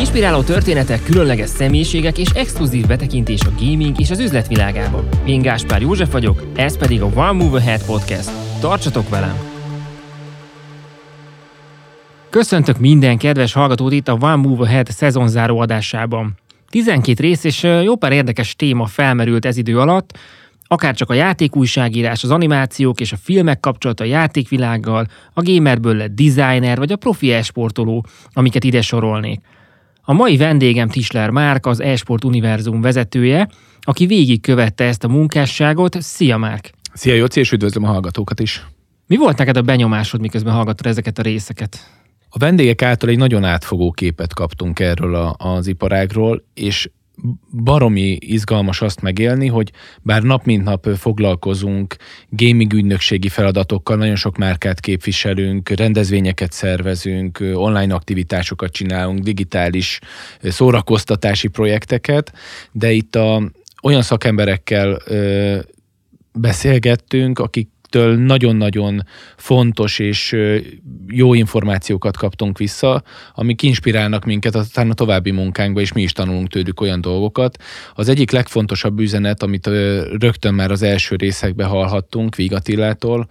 Inspiráló történetek, különleges személyiségek és exkluzív betekintés a gaming és az üzletvilágába. Én Gáspár József vagyok, ez pedig a One Move Ahead Podcast. Tartsatok velem! Köszöntök minden kedves hallgatót itt a One Move Ahead szezonzáró adásában. 12 rész és jó pár érdekes téma felmerült ez idő alatt, akár csak a játékújságírás, az animációk és a filmek kapcsolata a játékvilággal, a gamerből lett designer vagy a profi esportoló, amiket ide sorolnék. A mai vendégem Tisler Márk, az Esport Univerzum vezetője, aki végigkövette ezt a munkásságot. Szia Márk! Szia Jóci, és üdvözlöm a hallgatókat is! Mi volt neked a benyomásod, miközben hallgattad ezeket a részeket? A vendégek által egy nagyon átfogó képet kaptunk erről a, az iparágról, és baromi izgalmas azt megélni, hogy bár nap mint nap foglalkozunk gaming ügynökségi feladatokkal, nagyon sok márkát képviselünk, rendezvényeket szervezünk, online aktivitásokat csinálunk, digitális szórakoztatási projekteket, de itt a, olyan szakemberekkel ö, beszélgettünk, akik től nagyon-nagyon fontos és jó információkat kaptunk vissza, amik inspirálnak minket aztán a további munkánkba, és mi is tanulunk tőlük olyan dolgokat. Az egyik legfontosabb üzenet, amit rögtön már az első részekben hallhattunk Vigatillától,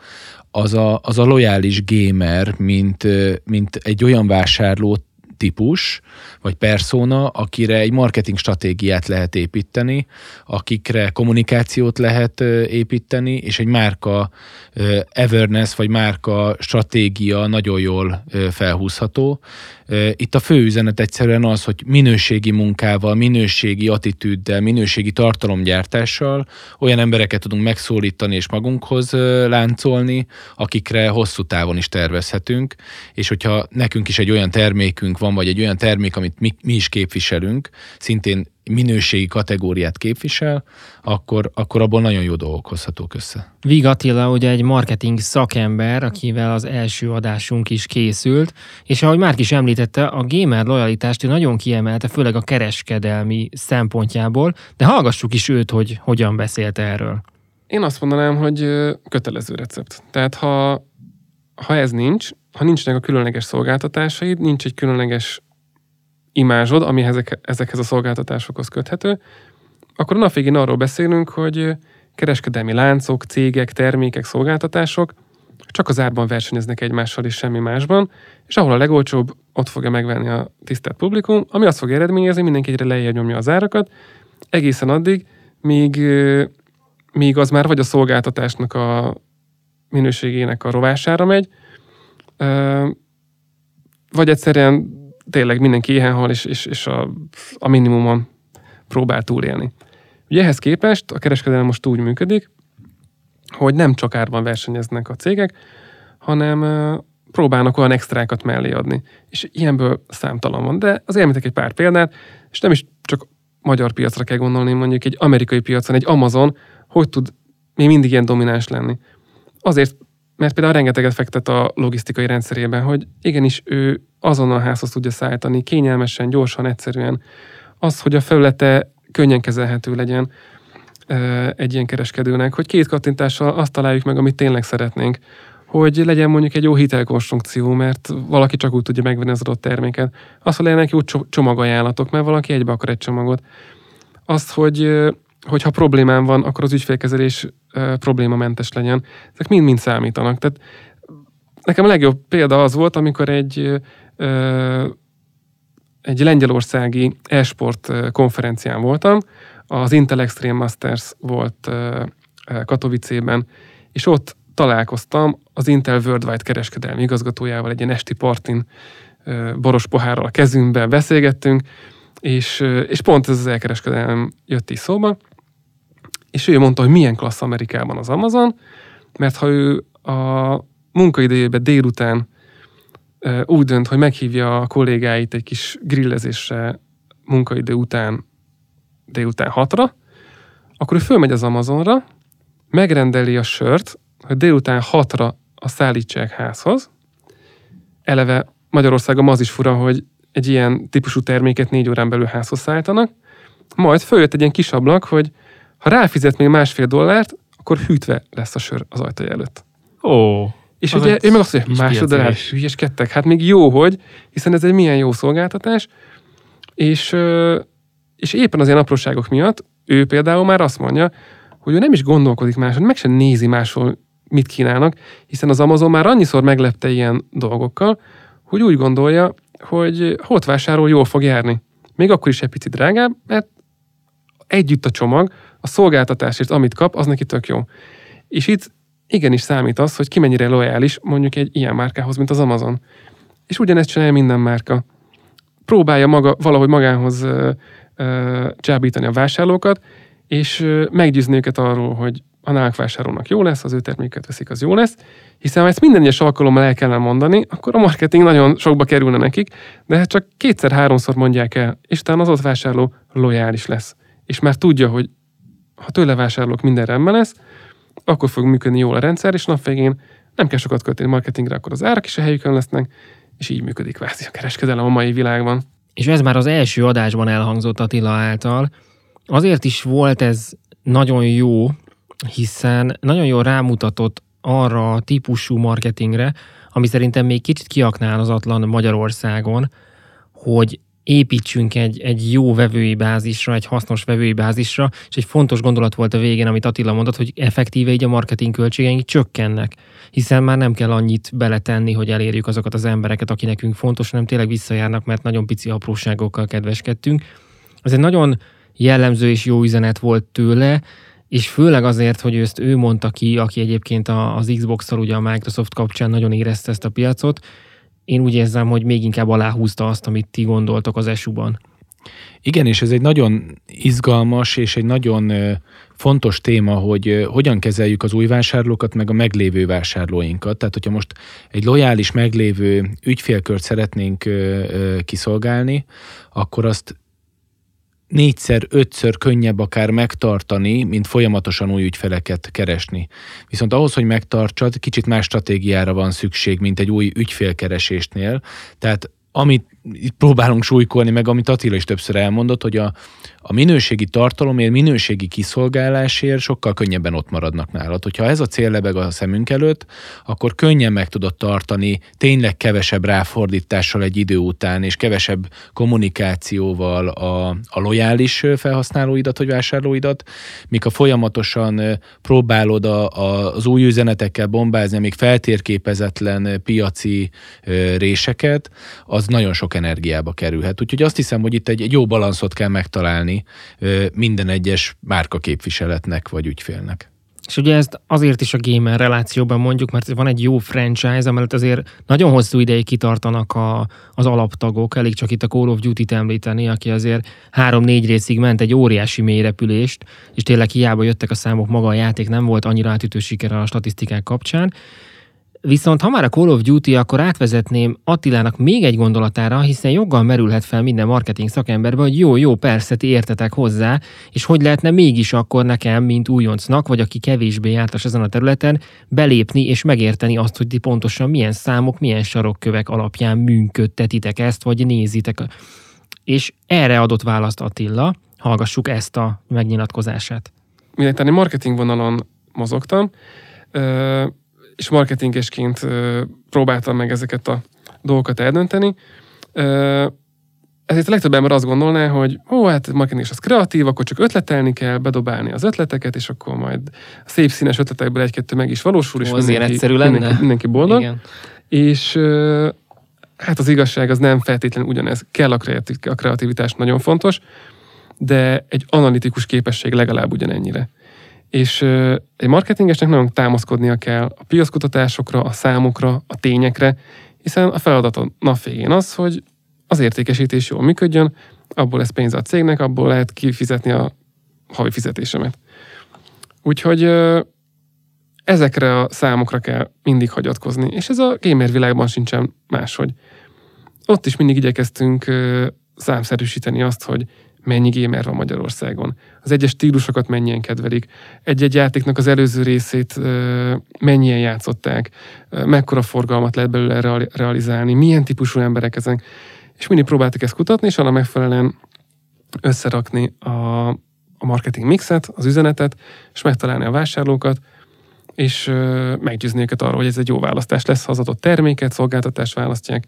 az a, az a lojális gamer, mint, mint egy olyan vásárló típus, vagy persona, akire egy marketing stratégiát lehet építeni, akikre kommunikációt lehet építeni, és egy márka awareness, vagy márka stratégia nagyon jól felhúzható. Itt a fő üzenet egyszerűen az, hogy minőségi munkával, minőségi attitűddel, minőségi tartalomgyártással olyan embereket tudunk megszólítani és magunkhoz láncolni, akikre hosszú távon is tervezhetünk, és hogyha nekünk is egy olyan termékünk van, vagy egy olyan termék, amit mi, mi is képviselünk, szintén minőségi kategóriát képvisel, akkor, akkor abból nagyon jó dolgok hozhatók össze. Vig Attila ugye egy marketing szakember, akivel az első adásunk is készült, és ahogy már is említette, a gamer lojalitást ő nagyon kiemelte, főleg a kereskedelmi szempontjából, de hallgassuk is őt, hogy hogyan beszélt erről. Én azt mondanám, hogy kötelező recept. Tehát ha, ha ez nincs, ha nincsenek a különleges szolgáltatásaid, nincs egy különleges imázsod, ami ezek, ezekhez a szolgáltatásokhoz köthető, akkor a nap végén arról beszélünk, hogy kereskedelmi láncok, cégek, termékek, szolgáltatások csak az árban versenyeznek egymással és semmi másban, és ahol a legolcsóbb, ott fogja megvenni a tisztelt publikum, ami azt fog eredményezni, mindenki egyre lejjebb nyomja az árakat, egészen addig, míg, míg az már vagy a szolgáltatásnak a minőségének a rovására megy, vagy egyszerűen tényleg mindenki éhen hal, és, és, és a, a minimumon próbál túlélni. Ugye ehhez képest a kereskedelem most úgy működik, hogy nem csak árban versenyeznek a cégek, hanem próbálnak olyan extrákat mellé adni. És ilyenből számtalan van. De az említek egy pár példát, és nem is csak magyar piacra kell gondolni, mondjuk egy amerikai piacon, egy Amazon, hogy tud még mindig ilyen domináns lenni. Azért, mert például rengeteget fektet a logisztikai rendszerében, hogy igenis ő azonnal házhoz tudja szállítani, kényelmesen, gyorsan, egyszerűen. Az, hogy a felülete könnyen kezelhető legyen egy ilyen kereskedőnek, hogy két kattintással azt találjuk meg, amit tényleg szeretnénk, hogy legyen mondjuk egy jó hitelkonstrukció, mert valaki csak úgy tudja megvenni az adott terméket. Az, hogy legyenek jó csomagajánlatok, mert valaki egybe akar egy csomagot. Azt, hogy hogyha problémám van, akkor az ügyfélkezelés problémamentes legyen. Ezek mind-mind számítanak. Tehát nekem a legjobb példa az volt, amikor egy egy lengyelországi e-sport konferencián voltam, az Intel Extreme Masters volt Katowice-ben, és ott találkoztam az Intel Worldwide kereskedelmi igazgatójával egy ilyen esti partin boros pohárral a kezünkben beszélgettünk, és, és pont ez az elkereskedelem jött is szóba, és ő mondta, hogy milyen klassz Amerikában az Amazon, mert ha ő a munkaidejében délután úgy dönt, hogy meghívja a kollégáit egy kis grillezésre munkaidő után délután hatra, akkor ő fölmegy az Amazonra, megrendeli a sört, hogy délután hatra a szállítsák házhoz. Eleve Magyarországon az is fura, hogy egy ilyen típusú terméket négy órán belül házhoz szállítanak, majd följött egy ilyen kis ablak, hogy ha ráfizet még másfél dollárt, akkor hűtve lesz a sör az ajtaja előtt. Ó. És az ugye ő meg azt mondja, másodlás, hülyeskedtek. Hát még jó, hogy, hiszen ez egy milyen jó szolgáltatás, És, és éppen az ilyen apróságok miatt ő például már azt mondja, hogy ő nem is gondolkodik máshol, meg sem nézi máshol, mit kínálnak, hiszen az Amazon már annyiszor meglepte ilyen dolgokkal, hogy úgy gondolja, hogy ott vásárol, jól fog járni. Még akkor is egy picit drágább, mert együtt a csomag, a szolgáltatásért, amit kap, az neki tök jó. És itt igenis számít az, hogy ki mennyire lojális mondjuk egy ilyen márkához, mint az Amazon. És ugyanezt csinálja minden márka. Próbálja maga, valahogy magához ö, ö, csábítani a vásárlókat, és ö, meggyőzni őket arról, hogy a náluk vásárolnak jó lesz, az ő terméket veszik, az jó lesz, hiszen ha ezt minden egyes alkalommal el kellene mondani, akkor a marketing nagyon sokba kerülne nekik, de hát csak kétszer-háromszor mondják el, és utána az ott vásárló lojális lesz. És már tudja, hogy ha tőle vásárolok, minden rendben lesz, akkor fog működni jól a rendszer, és nap végén nem kell sokat költeni marketingre, akkor az árak is a helyükön lesznek, és így működik kvázi a kereskedelem a mai világban. És ez már az első adásban elhangzott Attila által. Azért is volt ez nagyon jó, hiszen nagyon jól rámutatott arra a típusú marketingre, ami szerintem még kicsit kiaknál az Atlan Magyarországon, hogy építsünk egy, egy jó vevői bázisra, egy hasznos vevői bázisra, és egy fontos gondolat volt a végén, amit Attila mondott, hogy effektíve így a marketing költségeink csökkennek, hiszen már nem kell annyit beletenni, hogy elérjük azokat az embereket, aki nekünk fontos, hanem tényleg visszajárnak, mert nagyon pici apróságokkal kedveskedtünk. Ez egy nagyon jellemző és jó üzenet volt tőle, és főleg azért, hogy ezt ő mondta ki, aki egyébként az Xbox-szal ugye a Microsoft kapcsán nagyon érezte ezt a piacot, én úgy érzem, hogy még inkább aláhúzta azt, amit ti gondoltok az esuban. Igen, és ez egy nagyon izgalmas és egy nagyon fontos téma, hogy hogyan kezeljük az új vásárlókat, meg a meglévő vásárlóinkat. Tehát, hogyha most egy lojális meglévő ügyfélkört szeretnénk kiszolgálni, akkor azt négyszer, ötször könnyebb akár megtartani, mint folyamatosan új ügyfeleket keresni. Viszont ahhoz, hogy megtartsad, kicsit más stratégiára van szükség, mint egy új ügyfélkeresésnél. Tehát amit itt próbálunk súlykolni, meg amit Attila is többször elmondott, hogy a, a minőségi tartalomért, minőségi kiszolgálásért sokkal könnyebben ott maradnak nálad. Hogyha ez a cél lebeg a szemünk előtt, akkor könnyen meg tudod tartani tényleg kevesebb ráfordítással egy idő után, és kevesebb kommunikációval a, a lojális felhasználóidat vagy vásárlóidat, míg a folyamatosan próbálod a, a, az új üzenetekkel bombázni, még feltérképezetlen piaci réseket, az nagyon sok energiába kerülhet. Úgyhogy azt hiszem, hogy itt egy, egy jó balanszot kell megtalálni minden egyes márka képviseletnek vagy ügyfélnek. És ugye ezt azért is a gamer relációban mondjuk, mert van egy jó franchise, amellett azért nagyon hosszú ideig kitartanak a, az alaptagok, elég csak itt a Call of Duty-t említeni, aki azért három-négy részig ment egy óriási mélyrepülést, és tényleg hiába jöttek a számok, maga a játék nem volt annyira átütő sikere a statisztikák kapcsán, Viszont ha már a Call of Duty, akkor átvezetném Attilának még egy gondolatára, hiszen joggal merülhet fel minden marketing szakemberbe, hogy jó, jó, persze, ti értetek hozzá, és hogy lehetne mégis akkor nekem, mint újoncnak, vagy aki kevésbé jártas ezen a területen, belépni és megérteni azt, hogy ti pontosan milyen számok, milyen sarokkövek alapján működtetitek ezt, vagy nézitek. És erre adott választ Attila, hallgassuk ezt a megnyilatkozását. Miután marketing vonalon mozogtam, és marketingesként próbáltam meg ezeket a dolgokat eldönteni. Ezért a legtöbb ember azt gondolná, hogy ó, hát marketing az kreatív, akkor csak ötletelni kell, bedobálni az ötleteket, és akkor majd a szép színes ötletekből egy-kettő meg is valósul, és ó, mindenki, egyszerű lenne. Mindenki, mindenki boldog. Igen. És hát az igazság az nem feltétlenül ugyanez. Kell a, kreativ, a kreativitás, nagyon fontos, de egy analitikus képesség legalább ugyanennyire. És egy marketingesnek nagyon támaszkodnia kell a piackutatásokra, a számokra, a tényekre, hiszen a feladat a nap végén az, hogy az értékesítés jól működjön, abból lesz pénz a cégnek, abból lehet kifizetni a havi fizetésemet. Úgyhogy ezekre a számokra kell mindig hagyatkozni, és ez a gamer világban sincsen máshogy. Ott is mindig igyekeztünk számszerűsíteni azt, hogy mennyi gamer van Magyarországon. Az egyes stílusokat mennyien kedvelik. Egy-egy játéknak az előző részét mennyien játszották, mekkora forgalmat lehet belőle realizálni, milyen típusú emberek ezen. És mindig próbáltak ezt kutatni, és annak megfelelően összerakni a, a marketing mixet, az üzenetet, és megtalálni a vásárlókat, és meggyőzni őket arról, hogy ez egy jó választás lesz, ha az adott terméket, szolgáltatást választják,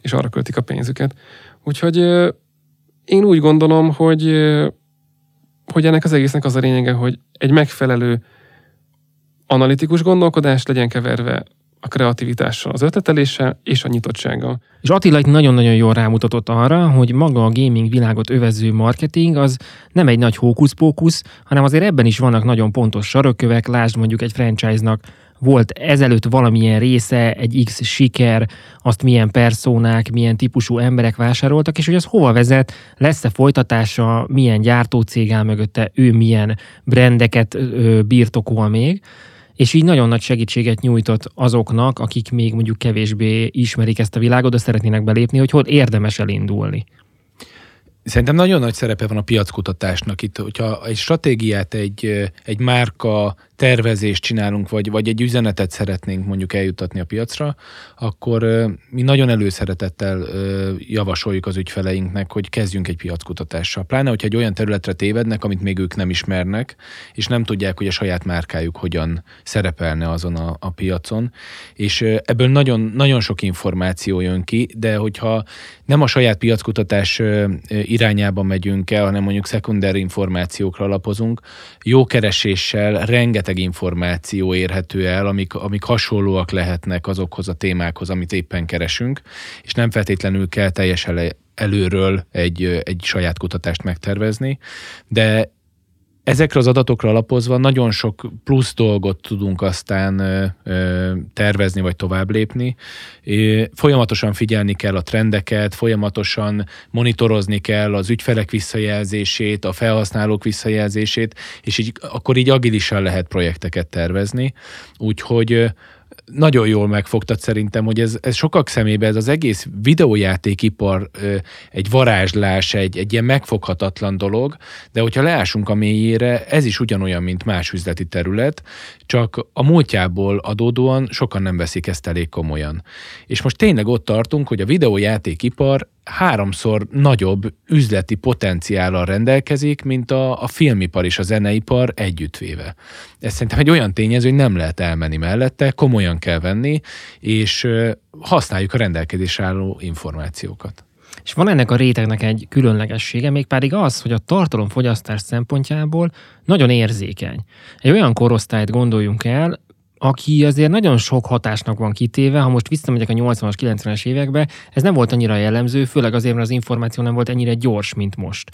és arra költik a pénzüket. Úgyhogy én úgy gondolom, hogy, hogy ennek az egésznek az a lényege, hogy egy megfelelő analitikus gondolkodás legyen keverve a kreativitással, az ötleteléssel és a nyitottsággal. És Attila itt nagyon-nagyon jól rámutatott arra, hogy maga a gaming világot övező marketing az nem egy nagy hókusz-pókusz, hanem azért ebben is vannak nagyon pontos sarokkövek, lásd mondjuk egy franchise-nak volt ezelőtt valamilyen része, egy X siker, azt milyen personák, milyen típusú emberek vásároltak, és hogy az hova vezet, lesz-e folytatása, milyen gyártócég áll mögötte, ő milyen brendeket birtokol még és így nagyon nagy segítséget nyújtott azoknak, akik még mondjuk kevésbé ismerik ezt a világot, de szeretnének belépni, hogy hol érdemes elindulni. Szerintem nagyon nagy szerepe van a piackutatásnak itt, hogyha egy stratégiát, egy, egy márka tervezést csinálunk, vagy, vagy egy üzenetet szeretnénk mondjuk eljutatni a piacra, akkor mi nagyon előszeretettel javasoljuk az ügyfeleinknek, hogy kezdjünk egy piackutatással. Pláne, hogyha egy olyan területre tévednek, amit még ők nem ismernek, és nem tudják, hogy a saját márkájuk hogyan szerepelne azon a, a piacon. És ebből nagyon, nagyon sok információ jön ki, de hogyha nem a saját piackutatás irányába megyünk el, hanem mondjuk szekunder információkra alapozunk, jó kereséssel rengeteg rengeteg információ érhető el, amik, amik hasonlóak lehetnek azokhoz a témákhoz, amit éppen keresünk, és nem feltétlenül kell teljesen előről egy, egy saját kutatást megtervezni, de Ezekre az adatokra alapozva nagyon sok plusz dolgot tudunk aztán tervezni vagy tovább lépni. Folyamatosan figyelni kell a trendeket, folyamatosan monitorozni kell az ügyfelek visszajelzését, a felhasználók visszajelzését, és így, akkor így agilisan lehet projekteket tervezni. Úgyhogy nagyon jól megfogtad szerintem, hogy ez, ez sokak szemébe ez az egész videójátékipar egy varázslás, egy, egy ilyen megfoghatatlan dolog, de hogyha leásunk a mélyére, ez is ugyanolyan, mint más üzleti terület, csak a múltjából adódóan sokan nem veszik ezt elég komolyan. És most tényleg ott tartunk, hogy a videójátékipar háromszor nagyobb üzleti potenciállal rendelkezik, mint a, a filmipar és a zeneipar együttvéve. Ez szerintem egy olyan tényező, hogy nem lehet elmenni mellette, komolyan kell venni, és használjuk a rendelkezésre álló információkat. És van ennek a rétegnek egy különlegessége, mégpedig az, hogy a tartalomfogyasztás szempontjából nagyon érzékeny. Egy olyan korosztályt gondoljunk el, aki azért nagyon sok hatásnak van kitéve, ha most visszamegyek a 80-as, 90-es évekbe, ez nem volt annyira jellemző, főleg azért, mert az információ nem volt ennyire gyors, mint most.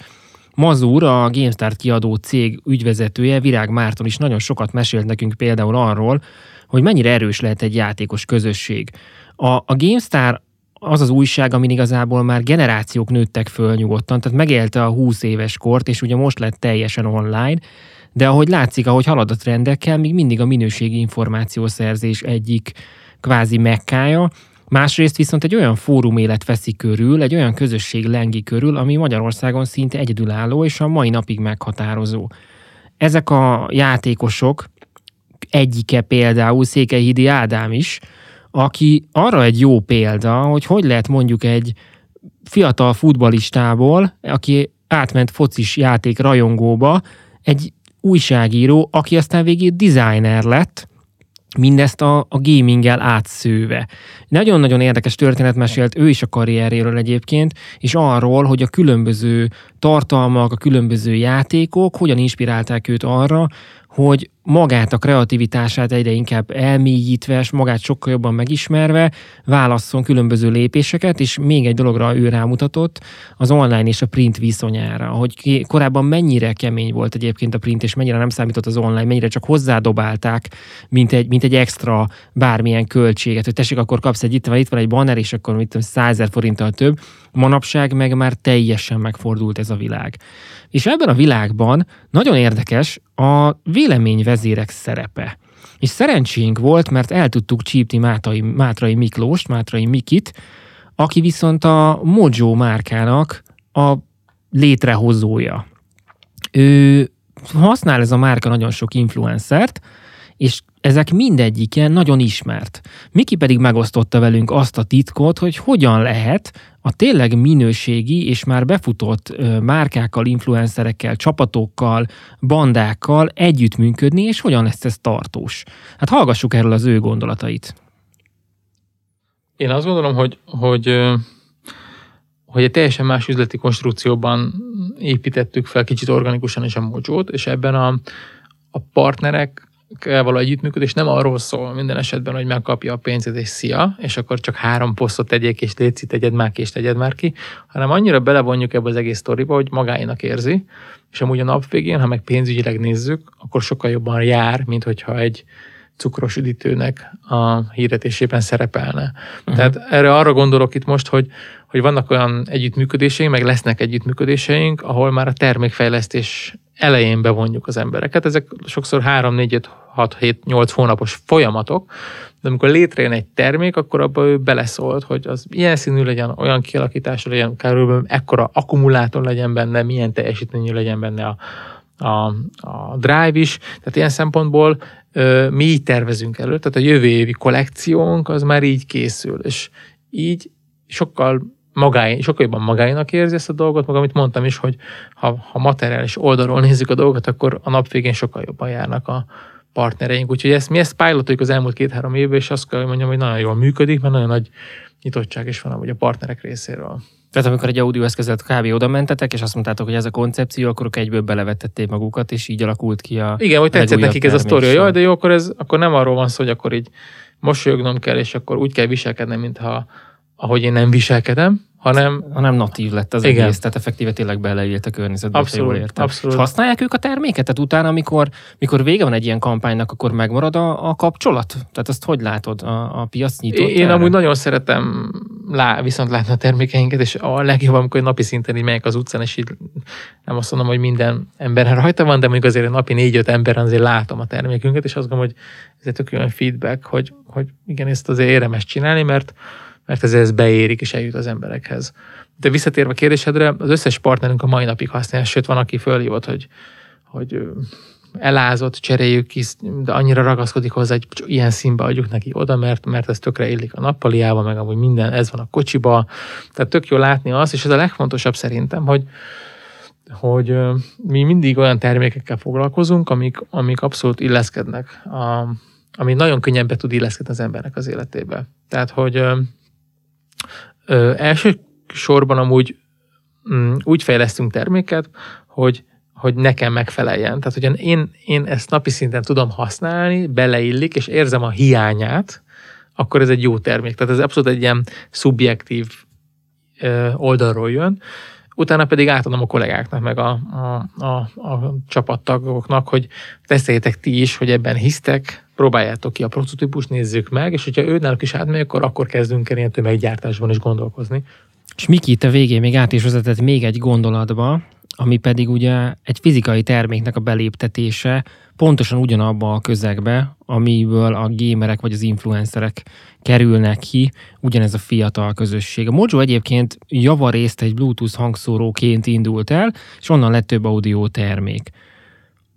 Mazur, a GameStar kiadó cég ügyvezetője, Virág Márton is nagyon sokat mesélt nekünk például arról, hogy mennyire erős lehet egy játékos közösség. A, a GameStar az az újság, amin igazából már generációk nőttek föl nyugodtan, tehát megélte a 20 éves kort, és ugye most lett teljesen online, de ahogy látszik, ahogy halad a trendekkel, még mindig a minőségi információszerzés egyik kvázi mekkája, Másrészt viszont egy olyan fórum élet veszi körül, egy olyan közösség lengi körül, ami Magyarországon szinte egyedülálló és a mai napig meghatározó. Ezek a játékosok, egyike például Székelyhidi Ádám is, aki arra egy jó példa, hogy hogy lehet mondjuk egy fiatal futbalistából, aki átment focis játék rajongóba, egy újságíró, aki aztán végig designer lett, mindezt a, a gaminggel átszőve. Nagyon-nagyon érdekes történet mesélt ő is a karrieréről egyébként, és arról, hogy a különböző tartalmak, a különböző játékok hogyan inspirálták őt arra, hogy magát a kreativitását egyre inkább elmélyítve, és magát sokkal jobban megismerve válasszon különböző lépéseket, és még egy dologra ő rámutatott, az online és a print viszonyára, hogy korábban mennyire kemény volt egyébként a print, és mennyire nem számított az online, mennyire csak hozzádobálták, mint egy, mint egy extra bármilyen költséget, hogy tessék, akkor kapsz egy, itt van, itt van egy banner, és akkor mit tudom, 100 forinttal több. Manapság meg már teljesen megfordult ez a világ. És ebben a világban nagyon érdekes a véleményvezérek szerepe. És szerencsénk volt, mert el tudtuk csípni Mátrai, Mátrai Miklóst, Mátrai Mikit, aki viszont a Mojo márkának a létrehozója. Ő használ ez a márka nagyon sok influencert, és ezek mindegyike nagyon ismert. Miki pedig megosztotta velünk azt a titkot, hogy hogyan lehet a tényleg minőségi és már befutott márkákkal, influencerekkel, csapatokkal, bandákkal együttműködni, és hogyan lesz ez tartós. Hát hallgassuk erről az ő gondolatait. Én azt gondolom, hogy, hogy hogy egy teljesen más üzleti konstrukcióban építettük fel kicsit organikusan is a mojo és ebben a, a partnerek való együttműködés nem arról szól minden esetben, hogy megkapja a pénzét és szia, és akkor csak három posztot tegyék, és létszi, tegyed már ki, és tegyed már ki, hanem annyira belevonjuk ebbe az egész sztoriba, hogy magáinak érzi, és amúgy a nap végén, ha meg pénzügyileg nézzük, akkor sokkal jobban jár, mint hogyha egy cukros üdítőnek a hirdetésében szerepelne. Uh-huh. Tehát erre arra gondolok itt most, hogy, hogy vannak olyan együttműködéseink, meg lesznek együttműködéseink, ahol már a termékfejlesztés elején bevonjuk az embereket. Ezek sokszor 3, 4, 5, 6, 7, 8 hónapos folyamatok, de amikor létrejön egy termék, akkor abban ő beleszólt, hogy az ilyen színű legyen, olyan kialakítású legyen, körülbelül ekkora akkumulátor legyen benne, milyen teljesítményű legyen benne a, a, a drive is. Tehát ilyen szempontból mi így tervezünk elő, tehát a jövő évi kollekciónk az már így készül, és így sokkal magány, sokkal jobban magáinak érzi ezt a dolgot, meg amit mondtam is, hogy ha, ha materiális oldalról nézzük a dolgot, akkor a nap végén sokkal jobban járnak a partnereink. Úgyhogy ezt, mi ezt pilotoljuk az elmúlt két-három évben, és azt kell, hogy mondjam, hogy nagyon jól működik, mert nagyon nagy nyitottság is van a partnerek részéről. Tehát amikor egy audioeszközet kb. oda mentetek, és azt mondtátok, hogy ez a koncepció, akkor egyből belevetették magukat, és így alakult ki a Igen, hogy tetszett nekik ez a sztori, jaj, de jó, akkor, ez, akkor nem arról van szó, hogy akkor így mosolyognom kell, és akkor úgy kell viselkednem, mintha ahogy én nem viselkedem, hanem... Hanem natív lett az igen. egész, tehát effektíve tényleg beleírt a környezetbe, abszolút, jól értem. Abszolút. És használják ők a terméket? Tehát utána, amikor, amikor vége van egy ilyen kampánynak, akkor megmarad a, a kapcsolat? Tehát ezt hogy látod? A, a piac nyitott Én erre? amúgy nagyon szeretem lá, viszont látni a termékeinket, és a legjobb, amikor napi szinten így megyek az utcán, és így nem azt mondom, hogy minden ember rajta van, de mondjuk azért napi négy-öt ember azért látom a termékünket, és azt gondolom, hogy ez egy tök olyan feedback, hogy, hogy igen, ezt azért érdemes csinálni, mert mert ez, ez beérik és eljut az emberekhez. De visszatérve a kérdésedre, az összes partnerünk a mai napig használja, sőt van, aki fölhívott, hogy, hogy elázott, cseréljük ki, de annyira ragaszkodik hozzá, hogy ilyen színbe adjuk neki oda, mert, mert ez tökre illik a nappaliába, meg amúgy minden, ez van a kocsiba. Tehát tök jó látni azt, és ez a legfontosabb szerintem, hogy, hogy mi mindig olyan termékekkel foglalkozunk, amik, amik abszolút illeszkednek, a, ami nagyon könnyen be tud illeszkedni az embernek az életébe. Tehát, hogy Ö, elsősorban amúgy mm, úgy fejlesztünk terméket, hogy hogy nekem megfeleljen. Tehát, hogy én, én ezt napi szinten tudom használni, beleillik, és érzem a hiányát, akkor ez egy jó termék. Tehát ez abszolút egy ilyen szubjektív ö, oldalról jön. Utána pedig átadom a kollégáknak, meg a, a, a, a csapattagoknak, hogy teszteljétek ti is, hogy ebben hisztek, próbáljátok ki a prototípus, nézzük meg, és hogyha őnáluk is átmegy, akkor, akkor kezdünk el ilyen tömeggyártásban is gondolkozni. És Miki itt a végén még át is vezetett még egy gondolatba, ami pedig ugye egy fizikai terméknek a beléptetése pontosan ugyanabba a közegbe, amiből a gamerek vagy az influencerek kerülnek ki, ugyanez a fiatal közösség. A Mojo egyébként javarészt egy Bluetooth hangszóróként indult el, és onnan lett több audio termék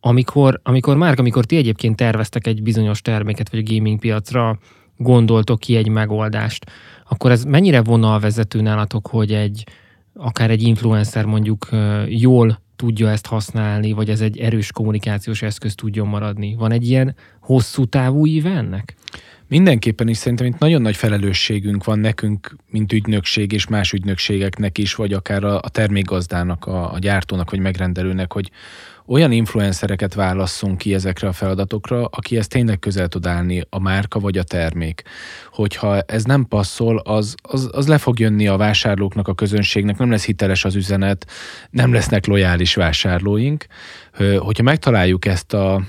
amikor, amikor már, amikor ti egyébként terveztek egy bizonyos terméket, vagy a gaming piacra gondoltok ki egy megoldást, akkor ez mennyire vonalvezető nálatok, hogy egy akár egy influencer mondjuk jól tudja ezt használni, vagy ez egy erős kommunikációs eszköz tudjon maradni? Van egy ilyen hosszú távú íve ennek? Mindenképpen is szerintem itt nagyon nagy felelősségünk van nekünk, mint ügynökség és más ügynökségeknek is, vagy akár a, a termékgazdának, a, a gyártónak vagy megrendelőnek, hogy olyan influencereket válasszunk ki ezekre a feladatokra, aki ezt tényleg közel tud állni, a márka vagy a termék. Hogyha ez nem passzol, az, az, az le fog jönni a vásárlóknak, a közönségnek, nem lesz hiteles az üzenet, nem lesznek lojális vásárlóink. Hogyha megtaláljuk ezt a,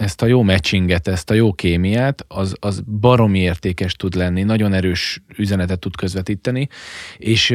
ezt a jó matchinget, ezt a jó kémiát, az, az baromi értékes tud lenni, nagyon erős üzenetet tud közvetíteni, és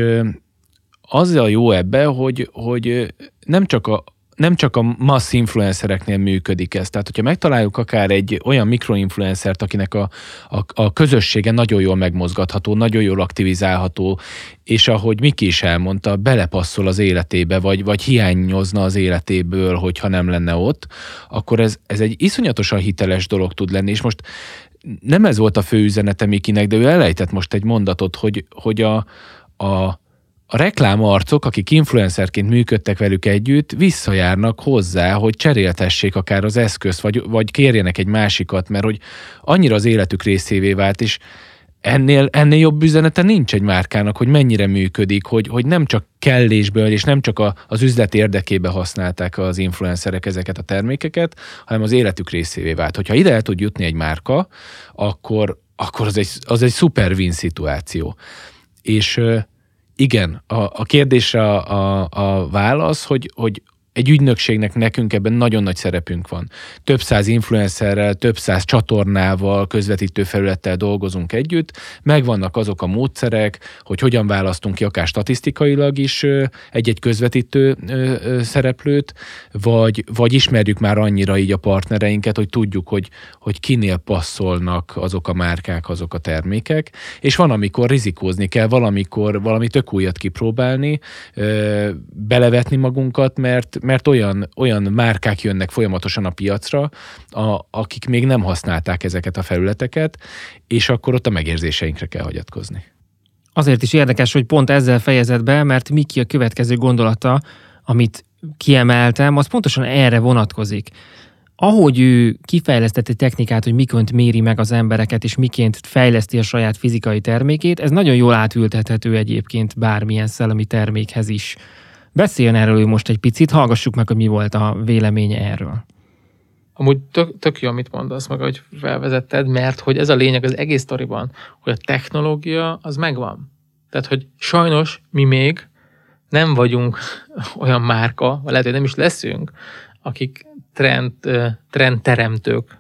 az a jó ebbe, hogy, hogy nem csak a, nem csak a massz influencereknél működik ez. Tehát, hogyha megtaláljuk akár egy olyan mikroinfluencert, akinek a, a, a közössége nagyon jól megmozgatható, nagyon jól aktivizálható, és ahogy Miki is elmondta, belepasszol az életébe, vagy, vagy hiányozna az életéből, hogyha nem lenne ott, akkor ez, ez egy iszonyatosan hiteles dolog tud lenni. És most nem ez volt a fő üzenete Mikinek, de ő elejtett most egy mondatot, hogy, hogy a, a a reklámarcok, akik influencerként működtek velük együtt, visszajárnak hozzá, hogy cseréltessék akár az eszközt, vagy, vagy kérjenek egy másikat, mert hogy annyira az életük részévé vált, és ennél, ennél jobb üzenete nincs egy márkának, hogy mennyire működik, hogy, hogy nem csak kellésből és nem csak a, az üzlet érdekébe használták az influencerek ezeket a termékeket, hanem az életük részévé vált. Hogyha ide el tud jutni egy márka, akkor, akkor az, egy, az egy szuper win szituáció. És igen, a, a kérdésre a, a, a válasz, hogy, hogy egy ügynökségnek nekünk ebben nagyon nagy szerepünk van. Több száz influencerrel, több száz csatornával, közvetítő felülettel dolgozunk együtt, megvannak azok a módszerek, hogy hogyan választunk ki akár statisztikailag is egy-egy közvetítő szereplőt, vagy, vagy ismerjük már annyira így a partnereinket, hogy tudjuk, hogy, hogy kinél passzolnak azok a márkák, azok a termékek, és van, amikor rizikózni kell, valamikor valami tök újat kipróbálni, belevetni magunkat, mert, mert olyan, olyan márkák jönnek folyamatosan a piacra, a, akik még nem használták ezeket a felületeket, és akkor ott a megérzéseinkre kell hagyatkozni. Azért is érdekes, hogy pont ezzel fejezett be, mert Miki a következő gondolata, amit kiemeltem, az pontosan erre vonatkozik. Ahogy ő kifejlesztett egy technikát, hogy miként méri meg az embereket, és miként fejleszti a saját fizikai termékét, ez nagyon jól átültethető egyébként bármilyen szellemi termékhez is. Beszéljen erről ő most egy picit, hallgassuk meg, hogy mi volt a véleménye erről. Amúgy tök, tök jó, amit mondasz meg, hogy felvezetted, mert hogy ez a lényeg az egész sztoriban, hogy a technológia az megvan. Tehát, hogy sajnos mi még nem vagyunk olyan márka, vagy lehet, hogy nem is leszünk, akik trend, trendteremtők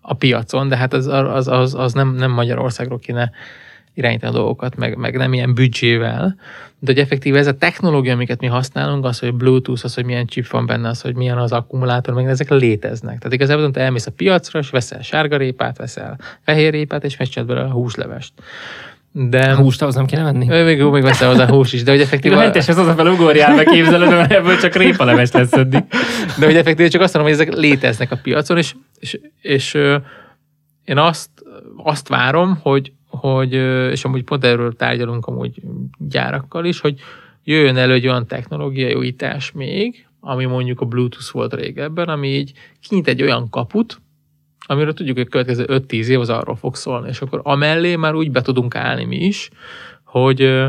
a piacon, de hát az, az, az, az nem, nem Magyarországról kéne irányítani a dolgokat, meg, meg nem ilyen büdzsével, de hogy effektíve ez a technológia, amiket mi használunk, az, hogy Bluetooth, az, hogy milyen chip van benne, az, hogy milyen az akkumulátor, meg ezek léteznek. Tehát igazából te elmész a piacra, és veszel sárgarépát, veszel fehérrépát, és megcsinálod belőle a húslevest. De... A húst ahhoz nem kéne venni? Még, még veszel hozzá hús is, de hogy effektíve... A hentes az az a fel ugorjál, meg képzeled, mert ebből csak répaleves lesz eddig. De hogy effektíve csak azt mondom, hogy ezek léteznek a piacon, és, és, és, és én azt, azt várom, hogy, hogy, és amúgy pont erről tárgyalunk amúgy gyárakkal is, hogy jöjjön elő egy olyan technológiai újítás még, ami mondjuk a Bluetooth volt régebben, ami így kinyit egy olyan kaput, amiről tudjuk, hogy a következő 5-10 év az arról fog szólni, és akkor amellé már úgy be tudunk állni mi is, hogy,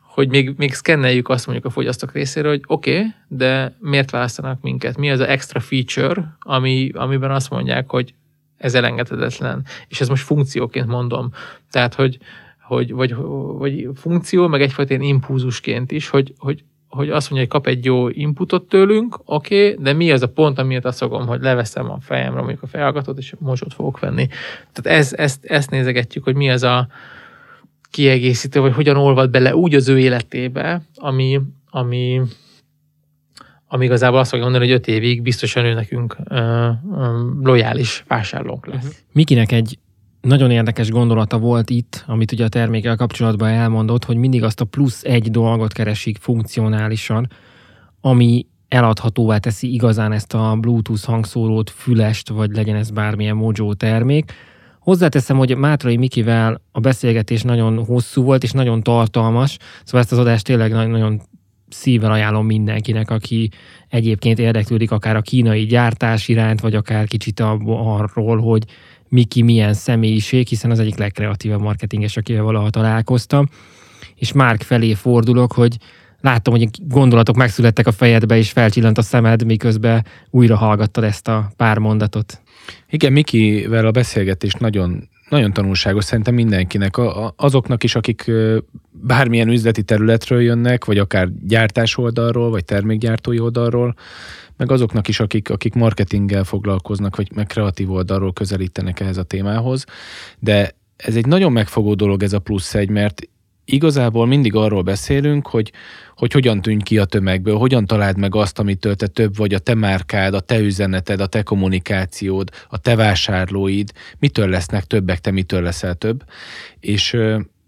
hogy még, még szkenneljük azt mondjuk a fogyasztók részéről, hogy oké, okay, de miért választanak minket? Mi az az extra feature, ami, amiben azt mondják, hogy ez elengedhetetlen. És ez most funkcióként mondom. Tehát, hogy, hogy vagy, vagy funkció, meg egyfajta ilyen impulzusként is, hogy, hogy, hogy azt mondja, hogy kap egy jó inputot tőlünk, oké, okay, de mi az a pont, amiért azt fogom, hogy leveszem a fejemre mondjuk a fejhallgatót, és mosót fogok venni. Tehát ez, ezt, ezt nézegetjük, hogy mi az a kiegészítő, vagy hogyan olvad bele úgy az ő életébe, ami, ami, ami igazából azt fogja mondani, hogy öt évig biztosan ő nekünk ö, ö, lojális vásárlónk lesz. Uh-huh. Mikinek egy nagyon érdekes gondolata volt itt, amit ugye a termékkel kapcsolatban elmondott, hogy mindig azt a plusz egy dolgot keresik funkcionálisan, ami eladhatóvá teszi igazán ezt a Bluetooth hangszórót, fülest, vagy legyen ez bármilyen Mojo termék. Hozzáteszem, hogy Mátrai Mikivel a beszélgetés nagyon hosszú volt, és nagyon tartalmas, szóval ezt az adást tényleg nagyon szívvel ajánlom mindenkinek, aki egyébként érdeklődik akár a kínai gyártás iránt, vagy akár kicsit arról, hogy Miki milyen személyiség, hiszen az egyik legkreatívabb marketinges, akivel valaha találkoztam. És Márk felé fordulok, hogy láttam, hogy gondolatok megszülettek a fejedbe, és felcsillant a szemed, miközben újra hallgattad ezt a pár mondatot. Igen, Mikivel a beszélgetés nagyon nagyon tanulságos szerintem mindenkinek, azoknak is, akik bármilyen üzleti területről jönnek, vagy akár gyártás oldalról, vagy termékgyártói oldalról, meg azoknak is, akik, akik marketinggel foglalkoznak, vagy meg kreatív oldalról közelítenek ehhez a témához. De ez egy nagyon megfogó dolog ez a plusz egy, mert igazából mindig arról beszélünk, hogy, hogy hogyan tűnj ki a tömegből, hogyan találd meg azt, amitől te több vagy, a te márkád, a te üzeneted, a te kommunikációd, a te vásárlóid, mitől lesznek többek, te mitől leszel több. És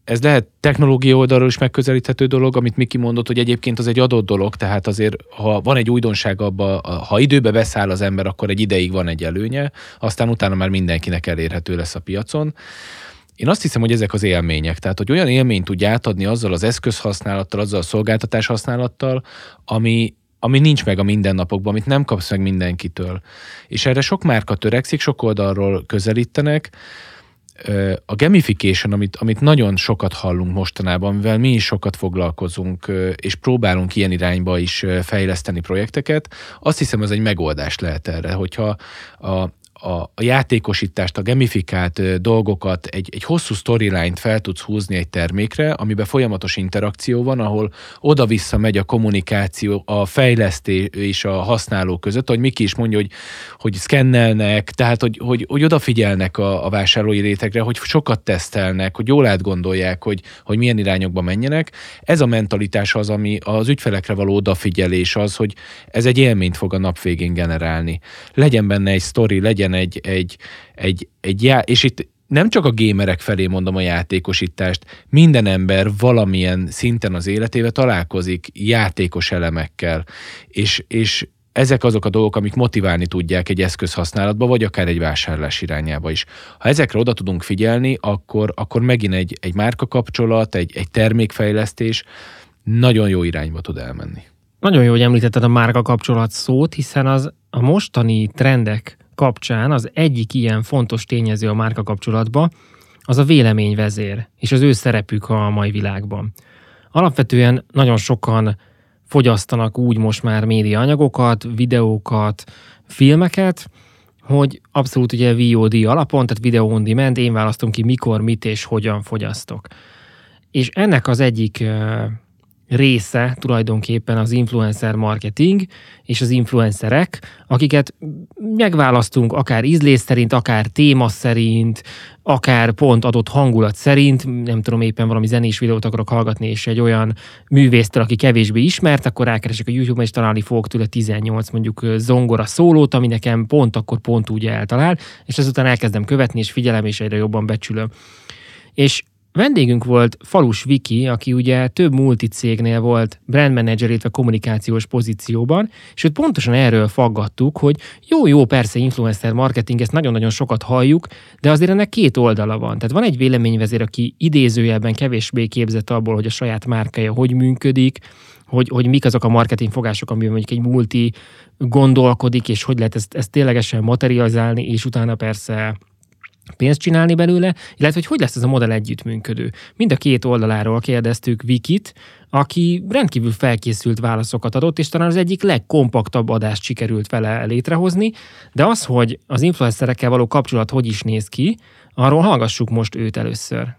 ez lehet technológia oldalról is megközelíthető dolog, amit Miki mondott, hogy egyébként az egy adott dolog, tehát azért, ha van egy újdonság abba, ha időbe beszáll az ember, akkor egy ideig van egy előnye, aztán utána már mindenkinek elérhető lesz a piacon. Én azt hiszem, hogy ezek az élmények, tehát hogy olyan élményt tudj átadni azzal az eszközhasználattal, azzal a szolgáltatás használattal, ami, ami nincs meg a mindennapokban, amit nem kapsz meg mindenkitől. És erre sok márka törekszik, sok oldalról közelítenek, a gamification, amit, amit nagyon sokat hallunk mostanában, mivel mi is sokat foglalkozunk, és próbálunk ilyen irányba is fejleszteni projekteket, azt hiszem, ez egy megoldás lehet erre, hogyha a, a, a játékosítást, a gamifikált dolgokat, egy, egy hosszú storyline-t fel tudsz húzni egy termékre, amiben folyamatos interakció van, ahol oda-vissza megy a kommunikáció, a fejlesztés és a használó között, hogy Miki is mondja, hogy, hogy szkennelnek, tehát hogy, hogy, hogy odafigyelnek a, a vásárlói rétegre, hogy sokat tesztelnek, hogy jól átgondolják, hogy, hogy milyen irányokba menjenek. Ez a mentalitás az, ami az ügyfelekre való odafigyelés az, hogy ez egy élményt fog a nap végén generálni. Legyen benne egy story, legyen legyen egy, egy, egy, egy já- és itt nem csak a gémerek felé mondom a játékosítást, minden ember valamilyen szinten az életébe találkozik játékos elemekkel, és, és ezek azok a dolgok, amik motiválni tudják egy eszköz használatba, vagy akár egy vásárlás irányába is. Ha ezekre oda tudunk figyelni, akkor, akkor megint egy, egy márka kapcsolat, egy, egy termékfejlesztés nagyon jó irányba tud elmenni. Nagyon jó, hogy említetted a márka kapcsolat szót, hiszen az a mostani trendek kapcsán az egyik ilyen fontos tényező a márka kapcsolatban az a véleményvezér, és az ő szerepük a mai világban. Alapvetően nagyon sokan fogyasztanak úgy most már média anyagokat, videókat, filmeket, hogy abszolút ugye VOD alapon, tehát video on demand, én választom ki mikor, mit és hogyan fogyasztok. És ennek az egyik része tulajdonképpen az influencer marketing és az influencerek, akiket megválasztunk akár ízlés szerint, akár téma szerint, akár pont adott hangulat szerint, nem tudom, éppen valami zenés videót akarok hallgatni, és egy olyan művésztől, aki kevésbé ismert, akkor rákeresek a YouTube-on, és találni fogok tőle 18 mondjuk zongora szólót, ami nekem pont akkor pont úgy eltalál, és ezután elkezdem követni, és figyelem, és egyre jobban becsülöm. És Vendégünk volt Falus Viki, aki ugye több multicégnél volt brand manager, illetve kommunikációs pozícióban, és őt pontosan erről faggattuk, hogy jó, jó, persze influencer marketing, ezt nagyon-nagyon sokat halljuk, de azért ennek két oldala van. Tehát van egy véleményvezér, aki idézőjelben kevésbé képzett abból, hogy a saját márkája hogy működik, hogy, hogy mik azok a marketing fogások, amiben mondjuk egy multi gondolkodik, és hogy lehet ezt, ezt ténylegesen materializálni, és utána persze pénzt csinálni belőle, illetve hogy hogy lesz ez a modell együttműködő. Mind a két oldaláról kérdeztük Vikit, aki rendkívül felkészült válaszokat adott, és talán az egyik legkompaktabb adást sikerült vele létrehozni, de az, hogy az influencerekkel való kapcsolat hogy is néz ki, arról hallgassuk most őt először.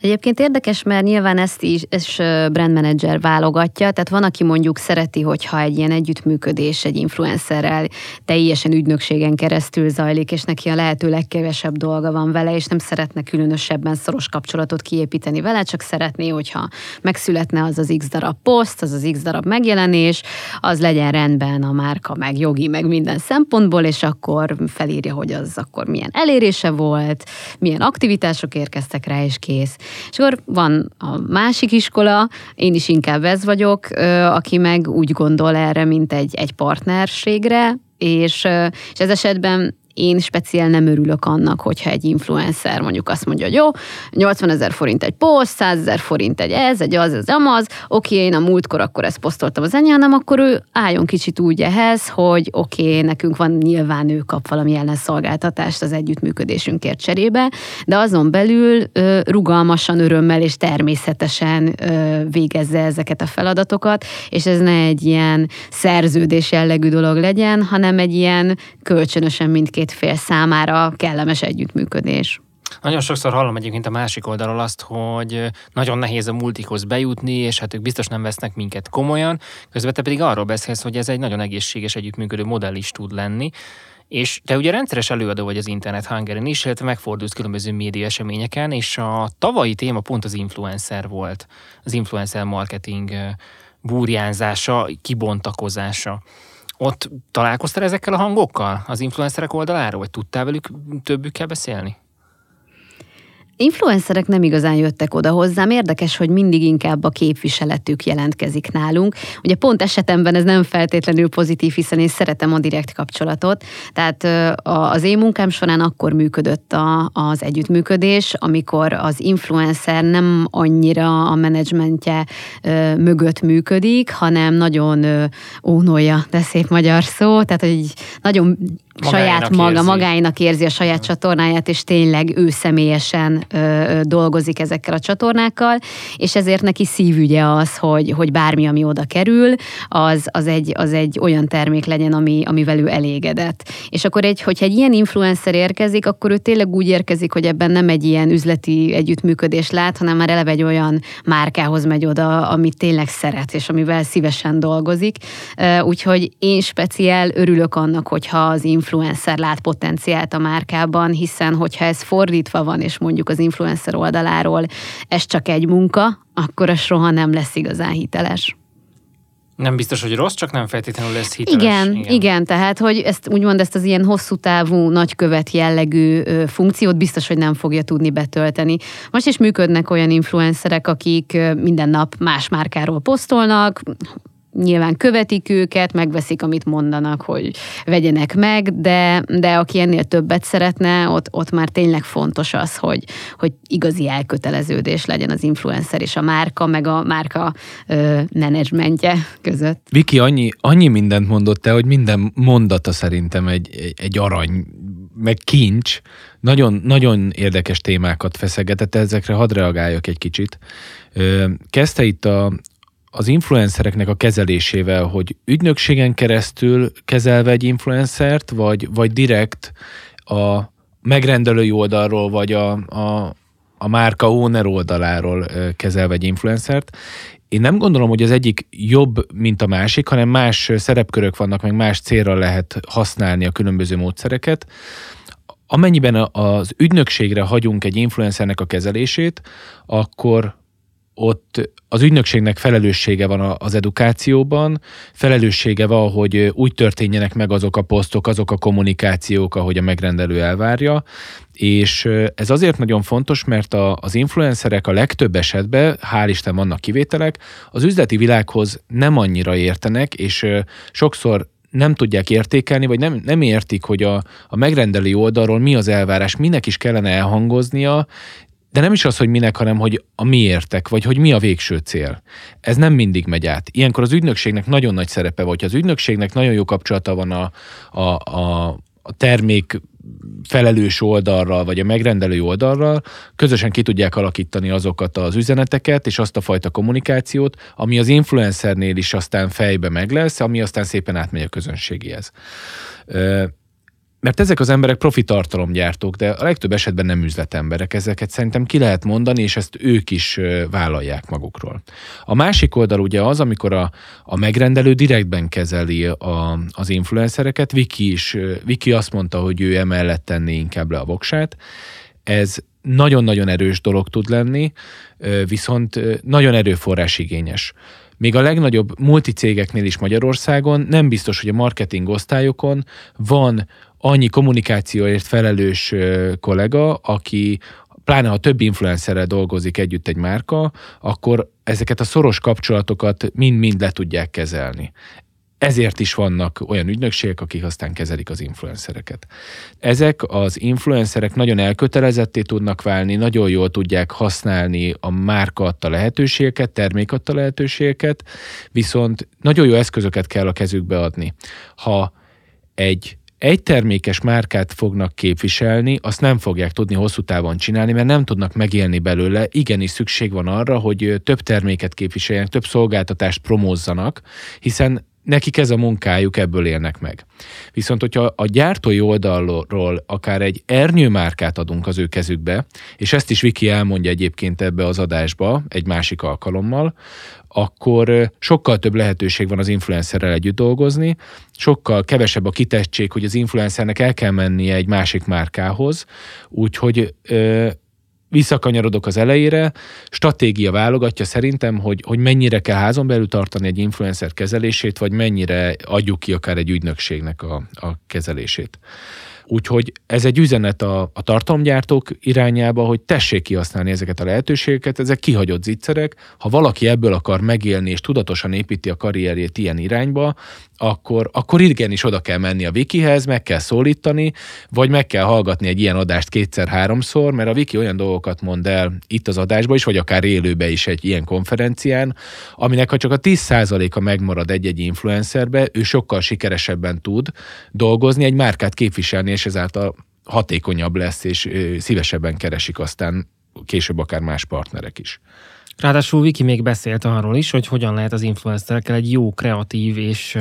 Egyébként érdekes, mert nyilván ezt is, is brand válogatja, tehát van, aki mondjuk szereti, hogyha egy ilyen együttműködés egy influencerrel teljesen ügynökségen keresztül zajlik, és neki a lehető legkevesebb dolga van vele, és nem szeretne különösebben szoros kapcsolatot kiépíteni vele, csak szeretné, hogyha megszületne az az x darab poszt, az az x darab megjelenés, az legyen rendben a márka, meg jogi, meg minden szempontból, és akkor felírja, hogy az akkor milyen elérése volt, milyen aktivitások érkeztek rá, és kész. És akkor van a másik iskola, én is inkább ez vagyok, aki meg úgy gondol erre, mint egy, egy partnerségre, és, és ez esetben én speciál nem örülök annak, hogyha egy influencer mondjuk azt mondja, hogy jó, 80 ezer forint egy poszt, 100 ezer forint egy ez, egy az, az amaz, oké, én a múltkor akkor ezt posztoltam az enyámnak, akkor ő álljon kicsit úgy ehhez, hogy oké, nekünk van nyilván ő kap valami ellenszolgáltatást az együttműködésünkért cserébe, de azon belül ö, rugalmasan, örömmel és természetesen ö, végezze ezeket a feladatokat, és ez ne egy ilyen szerződés jellegű dolog legyen, hanem egy ilyen kölcsönösen mindkét mindkét fél számára kellemes együttműködés. Nagyon sokszor hallom egyébként a másik oldalról azt, hogy nagyon nehéz a multikhoz bejutni, és hát ők biztos nem vesznek minket komolyan. Közben te pedig arról beszélsz, hogy ez egy nagyon egészséges együttműködő modell is tud lenni. És te ugye rendszeres előadó vagy az Internet Hungary-n is, illetve megfordulsz különböző média eseményeken, és a tavalyi téma pont az influencer volt, az influencer marketing búrjánzása, kibontakozása. Ott találkoztál ezekkel a hangokkal az influencerek oldaláról, vagy tudtál velük többükkel beszélni? Influencerek nem igazán jöttek oda hozzám. Érdekes, hogy mindig inkább a képviseletük jelentkezik nálunk. Ugye pont esetemben ez nem feltétlenül pozitív, hiszen én szeretem a direkt kapcsolatot. Tehát az én munkám során akkor működött a, az együttműködés, amikor az influencer nem annyira a menedzsmentje mögött működik, hanem nagyon ónolja, de szép magyar szó, tehát hogy nagyon saját maga, érzi. magáinak érzi a saját csatornáját, és tényleg ő személyesen ö, ö, dolgozik ezekkel a csatornákkal, és ezért neki szívügye az, hogy, hogy bármi, ami oda kerül, az, az, egy, az egy olyan termék legyen, ami, amivel ő elégedett. És akkor egy, hogyha egy ilyen influencer érkezik, akkor ő tényleg úgy érkezik, hogy ebben nem egy ilyen üzleti együttműködés lát, hanem már eleve egy olyan márkához megy oda, amit tényleg szeret, és amivel szívesen dolgozik. Úgyhogy én speciál örülök annak, hogyha az influencer influencer lát potenciált a márkában, hiszen hogyha ez fordítva van, és mondjuk az influencer oldaláról ez csak egy munka, akkor a soha nem lesz igazán hiteles. Nem biztos, hogy rossz, csak nem feltétlenül lesz hiteles. Igen, igen, igen tehát hogy ezt úgymond ezt az ilyen hosszú távú, nagykövet jellegű funkciót biztos, hogy nem fogja tudni betölteni. Most is működnek olyan influencerek, akik minden nap más márkáról posztolnak, nyilván követik őket, megveszik, amit mondanak, hogy vegyenek meg, de, de aki ennél többet szeretne, ott, ott már tényleg fontos az, hogy, hogy igazi elköteleződés legyen az influencer és a márka, meg a márka ö, menedzsmentje között. Viki annyi, annyi mindent mondott te, hogy minden mondata szerintem egy, egy, arany, meg kincs. Nagyon, nagyon érdekes témákat feszegetett, ezekre hadd reagáljak egy kicsit. Kezdte itt a, az influencereknek a kezelésével, hogy ügynökségen keresztül kezelve egy influencert, vagy, vagy direkt a megrendelői oldalról, vagy a, a, a márka owner oldaláról kezelve egy influencert. Én nem gondolom, hogy az egyik jobb, mint a másik, hanem más szerepkörök vannak, meg más célra lehet használni a különböző módszereket. Amennyiben az ügynökségre hagyunk egy influencernek a kezelését, akkor ott az ügynökségnek felelőssége van az edukációban, felelőssége van, hogy úgy történjenek meg azok a posztok, azok a kommunikációk, ahogy a megrendelő elvárja, és ez azért nagyon fontos, mert a, az influencerek a legtöbb esetben, hál' Isten vannak kivételek, az üzleti világhoz nem annyira értenek, és sokszor nem tudják értékelni, vagy nem, nem értik, hogy a, a megrendelő oldalról mi az elvárás, minek is kellene elhangoznia, de nem is az, hogy minek, hanem hogy a miértek, vagy hogy mi a végső cél. Ez nem mindig megy át. Ilyenkor az ügynökségnek nagyon nagy szerepe, vagy az ügynökségnek nagyon jó kapcsolata van a, a, a, a termék felelős oldalral, vagy a megrendelő oldalral, közösen ki tudják alakítani azokat az üzeneteket, és azt a fajta kommunikációt, ami az influencernél is aztán fejbe meg lesz, ami aztán szépen átmegy a közönségéhez mert ezek az emberek profi tartalomgyártók, de a legtöbb esetben nem üzletemberek. Ezeket szerintem ki lehet mondani, és ezt ők is vállalják magukról. A másik oldal ugye az, amikor a, a megrendelő direktben kezeli a, az influencereket. Viki is, Viki azt mondta, hogy ő emellett tenné inkább le a voksát. Ez nagyon-nagyon erős dolog tud lenni, viszont nagyon erőforrás igényes. Még a legnagyobb multicégeknél is Magyarországon nem biztos, hogy a marketing osztályokon van annyi kommunikációért felelős kollega, aki pláne ha több influencerrel dolgozik együtt egy márka, akkor ezeket a szoros kapcsolatokat mind-mind le tudják kezelni. Ezért is vannak olyan ügynökségek, akik aztán kezelik az influencereket. Ezek az influencerek nagyon elkötelezetté tudnak válni, nagyon jól tudják használni a márka adta lehetőségeket, termék adta lehetőségeket, viszont nagyon jó eszközöket kell a kezükbe adni. Ha egy egy termékes márkát fognak képviselni, azt nem fogják tudni hosszú távon csinálni, mert nem tudnak megélni belőle. Igenis szükség van arra, hogy több terméket képviseljenek, több szolgáltatást promózzanak, hiszen nekik ez a munkájuk, ebből élnek meg. Viszont, hogyha a gyártói oldalról akár egy ernyőmárkát adunk az ő kezükbe, és ezt is Viki elmondja egyébként ebbe az adásba egy másik alkalommal, akkor sokkal több lehetőség van az influencerrel együtt dolgozni, sokkal kevesebb a kitettség, hogy az influencernek el kell mennie egy másik márkához, úgyhogy visszakanyarodok az elejére, stratégia válogatja szerintem, hogy, hogy mennyire kell házon belül tartani egy influencer kezelését, vagy mennyire adjuk ki akár egy ügynökségnek a, a kezelését. Úgyhogy ez egy üzenet a, a tartalomgyártók irányába, hogy tessék kihasználni ezeket a lehetőségeket, ezek kihagyott zicserek. Ha valaki ebből akar megélni és tudatosan építi a karrierjét ilyen irányba, akkor, akkor igenis oda kell menni a Wikihez, meg kell szólítani, vagy meg kell hallgatni egy ilyen adást kétszer-háromszor, mert a Wiki olyan dolgokat mond el itt az adásban is, vagy akár élőbe is egy ilyen konferencián, aminek ha csak a 10%-a megmarad egy-egy influencerbe, ő sokkal sikeresebben tud dolgozni, egy márkát képviselni, és ezáltal hatékonyabb lesz, és szívesebben keresik aztán később akár más partnerek is. Ráadásul Viki még beszélt arról is, hogy hogyan lehet az influencerekkel egy jó, kreatív és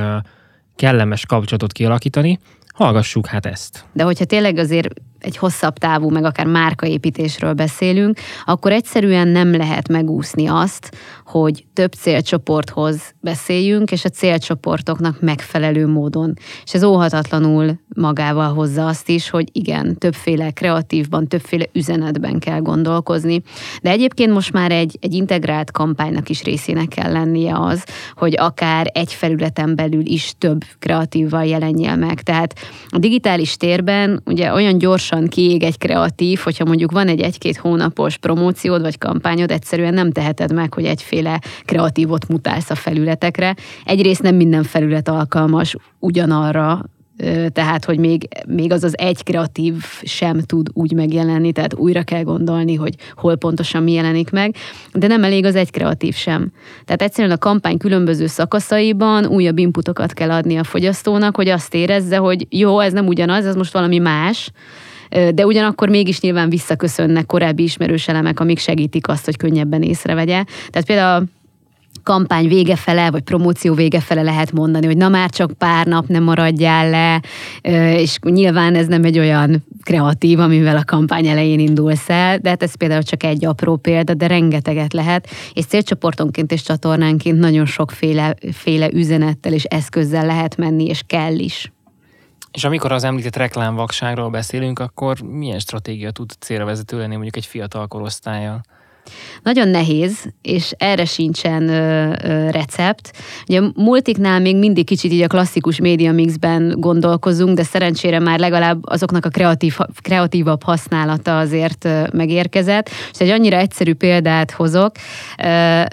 kellemes kapcsolatot kialakítani. Hallgassuk hát ezt. De hogyha tényleg azért egy hosszabb távú, meg akár márkaépítésről beszélünk, akkor egyszerűen nem lehet megúszni azt, hogy több célcsoporthoz beszéljünk, és a célcsoportoknak megfelelő módon. És ez óhatatlanul magával hozza azt is, hogy igen, többféle kreatívban, többféle üzenetben kell gondolkozni. De egyébként most már egy, egy integrált kampánynak is részének kell lennie az, hogy akár egy felületen belül is több kreatívval jelenjél meg. Tehát a digitális térben ugye olyan gyorsan kiég egy kreatív, hogyha mondjuk van egy egy-két hónapos promóciód vagy kampányod, egyszerűen nem teheted meg, hogy egyféle kreatívot mutálsz a felületekre. Egyrészt nem minden felület alkalmas ugyanarra, tehát, hogy még, még az az egy kreatív sem tud úgy megjelenni, tehát újra kell gondolni, hogy hol pontosan mi jelenik meg, de nem elég az egy kreatív sem. Tehát egyszerűen a kampány különböző szakaszaiban újabb inputokat kell adni a fogyasztónak, hogy azt érezze, hogy jó, ez nem ugyanaz, ez most valami más, de ugyanakkor mégis nyilván visszaköszönnek korábbi ismerős elemek, amik segítik azt, hogy könnyebben észrevegye. Tehát például kampány vége fele, vagy promóció vége fele lehet mondani, hogy na már csak pár nap nem maradjál le, és nyilván ez nem egy olyan kreatív, amivel a kampány elején indulsz el, de hát ez például csak egy apró példa, de rengeteget lehet, és célcsoportonként és csatornánként nagyon sokféle féle üzenettel és eszközzel lehet menni, és kell is. És amikor az említett reklámvakságról beszélünk, akkor milyen stratégia tud célra vezető lenni mondjuk egy fiatal korosztályjal? Nagyon nehéz, és erre sincsen ö, ö, recept. Ugye multiknál még mindig kicsit így a klasszikus média mixben gondolkozunk, de szerencsére már legalább azoknak a kreatív, kreatívabb használata azért ö, megérkezett. És egy annyira egyszerű példát hozok, ö,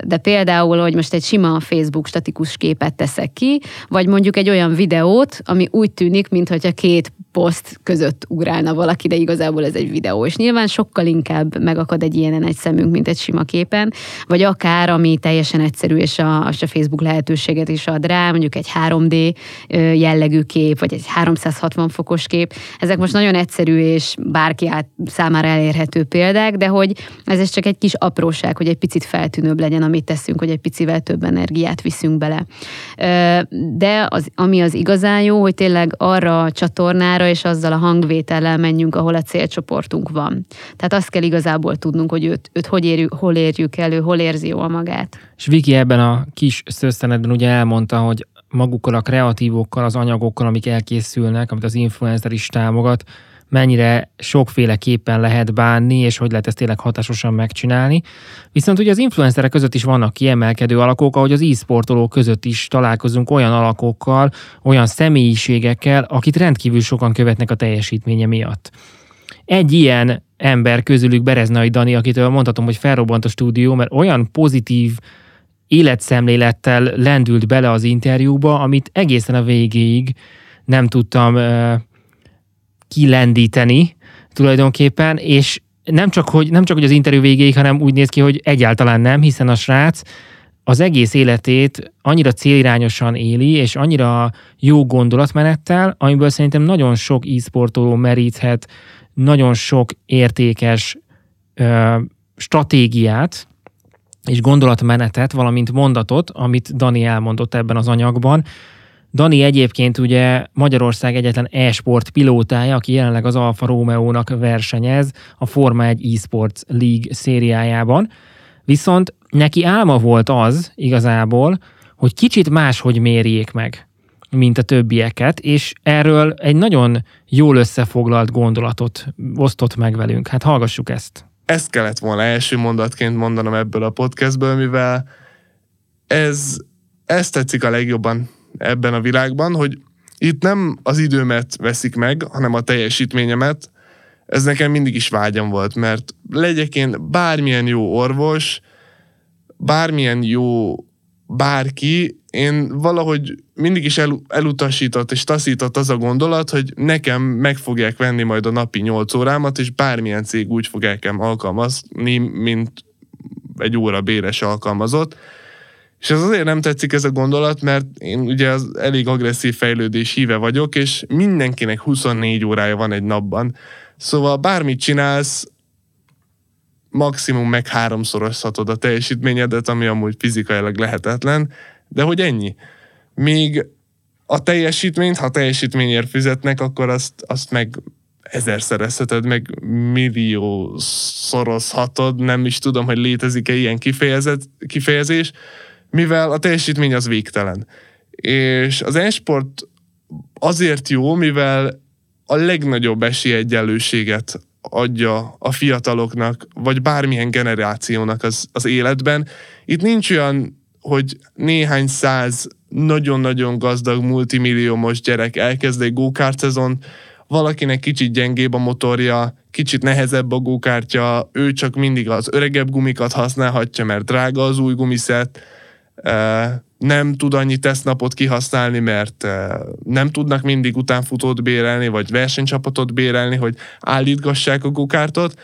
de például, hogy most egy sima Facebook statikus képet teszek ki, vagy mondjuk egy olyan videót, ami úgy tűnik, mintha két poszt között ugrálna valaki, de igazából ez egy videó. És nyilván sokkal inkább megakad egy ilyenen egy szemünk, mint egy sima képen, vagy akár, ami teljesen egyszerű, és a, a Facebook lehetőséget is ad rá, mondjuk egy 3D jellegű kép, vagy egy 360 fokos kép. Ezek most nagyon egyszerű, és bárki át számára elérhető példák, de hogy ez csak egy kis apróság, hogy egy picit feltűnőbb legyen, amit teszünk, hogy egy picivel több energiát viszünk bele. De az, ami az igazán jó, hogy tényleg arra a csatornára, arra, és azzal a hangvétellel menjünk, ahol a célcsoportunk van. Tehát azt kell igazából tudnunk, hogy őt, őt hogy érjük, hol érjük elő, hol érzi jól magát. És Viki ebben a kis szösszenetben ugye elmondta, hogy magukkal a kreatívokkal, az anyagokkal, amik elkészülnek, amit az influencer is támogat, mennyire sokféleképpen lehet bánni, és hogy lehet ezt tényleg hatásosan megcsinálni. Viszont ugye az influencerek között is vannak kiemelkedő alakok, ahogy az e-sportolók között is találkozunk olyan alakokkal, olyan személyiségekkel, akit rendkívül sokan követnek a teljesítménye miatt. Egy ilyen ember közülük Bereznai Dani, akitől mondhatom, hogy felrobbant a stúdió, mert olyan pozitív életszemlélettel lendült bele az interjúba, amit egészen a végéig nem tudtam kilendíteni tulajdonképpen, és nem csak, hogy, nem csak, hogy az interjú végéig, hanem úgy néz ki, hogy egyáltalán nem, hiszen a srác az egész életét annyira célirányosan éli, és annyira jó gondolatmenettel, amiből szerintem nagyon sok e-sportoló meríthet nagyon sok értékes ö, stratégiát és gondolatmenetet, valamint mondatot, amit Dani elmondott ebben az anyagban, Dani egyébként ugye Magyarország egyetlen e-sport pilótája, aki jelenleg az Alfa Romeo-nak versenyez a Forma 1 eSports League szériájában. Viszont neki álma volt az igazából, hogy kicsit máshogy mérjék meg, mint a többieket, és erről egy nagyon jól összefoglalt gondolatot osztott meg velünk. Hát hallgassuk ezt. Ezt kellett volna első mondatként mondanom ebből a podcastből, mivel ez, ez tetszik a legjobban ebben a világban, hogy itt nem az időmet veszik meg, hanem a teljesítményemet. Ez nekem mindig is vágyam volt, mert legyek én bármilyen jó orvos, bármilyen jó bárki, én valahogy mindig is el, elutasított és taszított az a gondolat, hogy nekem meg fogják venni majd a napi 8 órámat, és bármilyen cég úgy fog elkem alkalmazni, mint egy óra béres alkalmazott. És ez azért nem tetszik ez a gondolat, mert én ugye az elég agresszív fejlődés híve vagyok, és mindenkinek 24 órája van egy napban. Szóval bármit csinálsz, maximum meg háromszorozhatod a teljesítményedet, ami amúgy fizikailag lehetetlen, de hogy ennyi. Míg a teljesítményt, ha teljesítményért fizetnek, akkor azt, azt meg ezerszerezheted, meg millió szorozhatod, nem is tudom, hogy létezik-e ilyen kifejezet, kifejezés, mivel a teljesítmény az végtelen. És az e-sport azért jó, mivel a legnagyobb esélyegyenlőséget adja a fiataloknak, vagy bármilyen generációnak az, az életben. Itt nincs olyan, hogy néhány száz nagyon-nagyon gazdag multimilliómos gyerek elkezd egy go-kart szezon, valakinek kicsit gyengébb a motorja, kicsit nehezebb a gókártya, ő csak mindig az öregebb gumikat használhatja, mert drága az új gumiszet, nem tud annyi tesznapot kihasználni, mert nem tudnak mindig utánfutót bérelni, vagy versenycsapatot bérelni, hogy állítgassák a gokártot,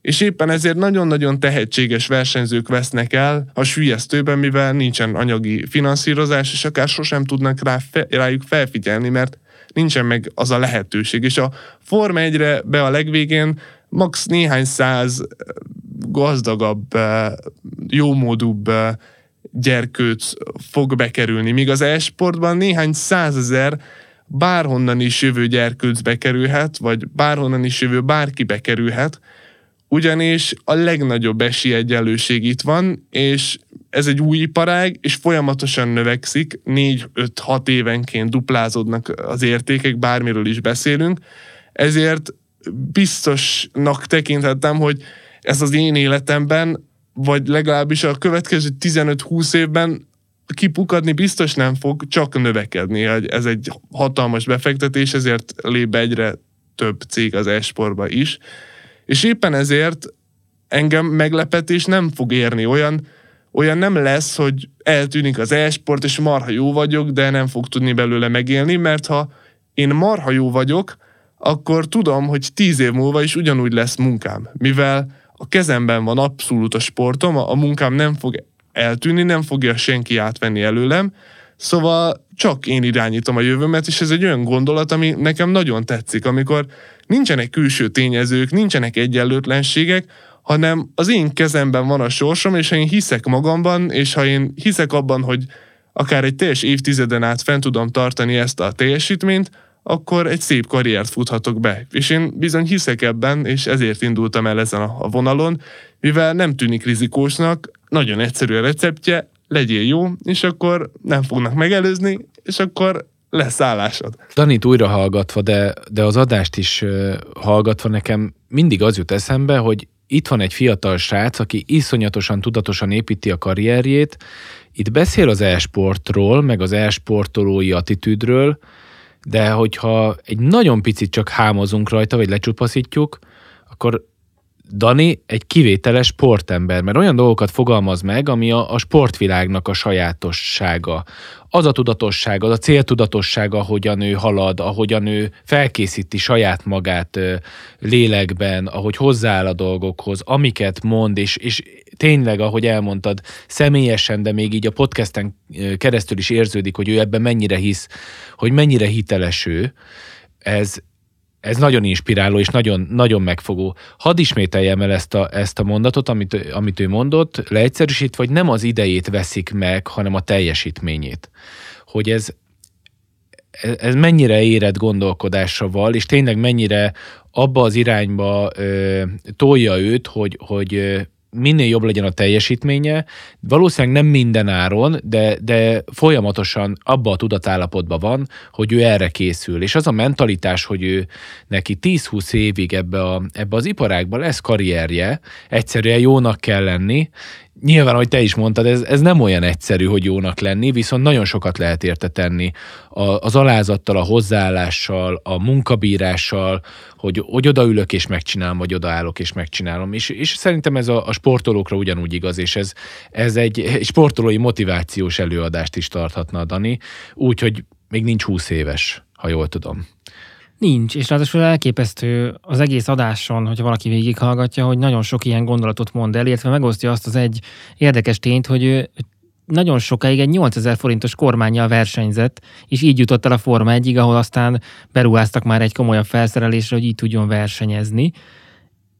és éppen ezért nagyon-nagyon tehetséges versenyzők vesznek el a sülyeztőben, mivel nincsen anyagi finanszírozás, és akár sosem tudnak rá, rájuk felfigyelni, mert nincsen meg az a lehetőség. És a Forma 1-re be a legvégén max néhány száz gazdagabb, jómódúbb gyerkőc fog bekerülni, míg az e-sportban néhány százezer bárhonnan is jövő gyerkőc bekerülhet, vagy bárhonnan is jövő bárki bekerülhet, ugyanis a legnagyobb esélyegyenlőség itt van, és ez egy új iparág, és folyamatosan növekszik, 4-5-6 évenként duplázódnak az értékek, bármiről is beszélünk, ezért biztosnak tekintettem, hogy ez az én életemben vagy legalábbis a következő 15-20 évben kipukadni biztos nem fog, csak növekedni. Ez egy hatalmas befektetés, ezért lép egyre több cég az esportba is. És éppen ezért engem meglepetés nem fog érni. Olyan, olyan nem lesz, hogy eltűnik az esport, és marha jó vagyok, de nem fog tudni belőle megélni, mert ha én marha jó vagyok, akkor tudom, hogy tíz év múlva is ugyanúgy lesz munkám. Mivel a kezemben van abszolút a sportom, a, a munkám nem fog eltűnni, nem fogja senki átvenni előlem, szóval csak én irányítom a jövőmet, és ez egy olyan gondolat, ami nekem nagyon tetszik, amikor nincsenek külső tényezők, nincsenek egyenlőtlenségek, hanem az én kezemben van a sorsom, és ha én hiszek magamban, és ha én hiszek abban, hogy akár egy teljes évtizeden át fent tudom tartani ezt a teljesítményt, akkor egy szép karriert futhatok be. És én bizony hiszek ebben, és ezért indultam el ezen a vonalon, mivel nem tűnik rizikósnak, nagyon egyszerű a receptje, legyél jó, és akkor nem fognak megelőzni, és akkor lesz állásod. Danit újra hallgatva, de, de az adást is hallgatva nekem mindig az jut eszembe, hogy itt van egy fiatal srác, aki iszonyatosan tudatosan építi a karrierjét, itt beszél az e-sportról, meg az e-sportolói attitűdről, de hogyha egy nagyon picit csak hámozunk rajta, vagy lecsupaszítjuk, akkor Dani egy kivételes sportember, mert olyan dolgokat fogalmaz meg, ami a, a sportvilágnak a sajátossága. Az a tudatosság, az a céltudatossága, ahogyan ő halad, ahogyan ő felkészíti saját magát ö, lélekben, ahogy hozzááll a dolgokhoz, amiket mond, és, és tényleg, ahogy elmondtad, személyesen, de még így a podcasten keresztül is érződik, hogy ő ebben mennyire hisz, hogy mennyire hiteles ő. Ez, ez nagyon inspiráló és nagyon, nagyon megfogó. Hadd ismételjem el ezt a, ezt a mondatot, amit, amit ő mondott, leegyszerűsítve, hogy nem az idejét veszik meg, hanem a teljesítményét. Hogy ez, ez mennyire érett gondolkodásra val, és tényleg mennyire abba az irányba ö, tolja őt, hogy, hogy minél jobb legyen a teljesítménye, valószínűleg nem minden áron, de, de folyamatosan abba a tudatállapotban van, hogy ő erre készül. És az a mentalitás, hogy ő neki 10-20 évig ebbe, a, ebbe az iparágba lesz karrierje, egyszerűen jónak kell lenni, nyilván, ahogy te is mondtad, ez, ez nem olyan egyszerű, hogy jónak lenni, viszont nagyon sokat lehet érte tenni a, az alázattal, a hozzáállással, a munkabírással, hogy, hogy odaülök és megcsinálom, vagy odaállok és megcsinálom. És, és szerintem ez a, a sportolókra ugyanúgy igaz, és ez, ez egy, egy sportolói motivációs előadást is tarthatna a Dani, úgyhogy még nincs 20 éves, ha jól tudom. Nincs, és ráadásul elképesztő az egész adáson, hogyha valaki végighallgatja, hogy nagyon sok ilyen gondolatot mond el, illetve megosztja azt az egy érdekes tényt, hogy ő nagyon sokáig egy 8000 forintos kormányjal versenyzett, és így jutott el a Forma 1 ahol aztán beruháztak már egy komolyabb felszerelésre, hogy így tudjon versenyezni.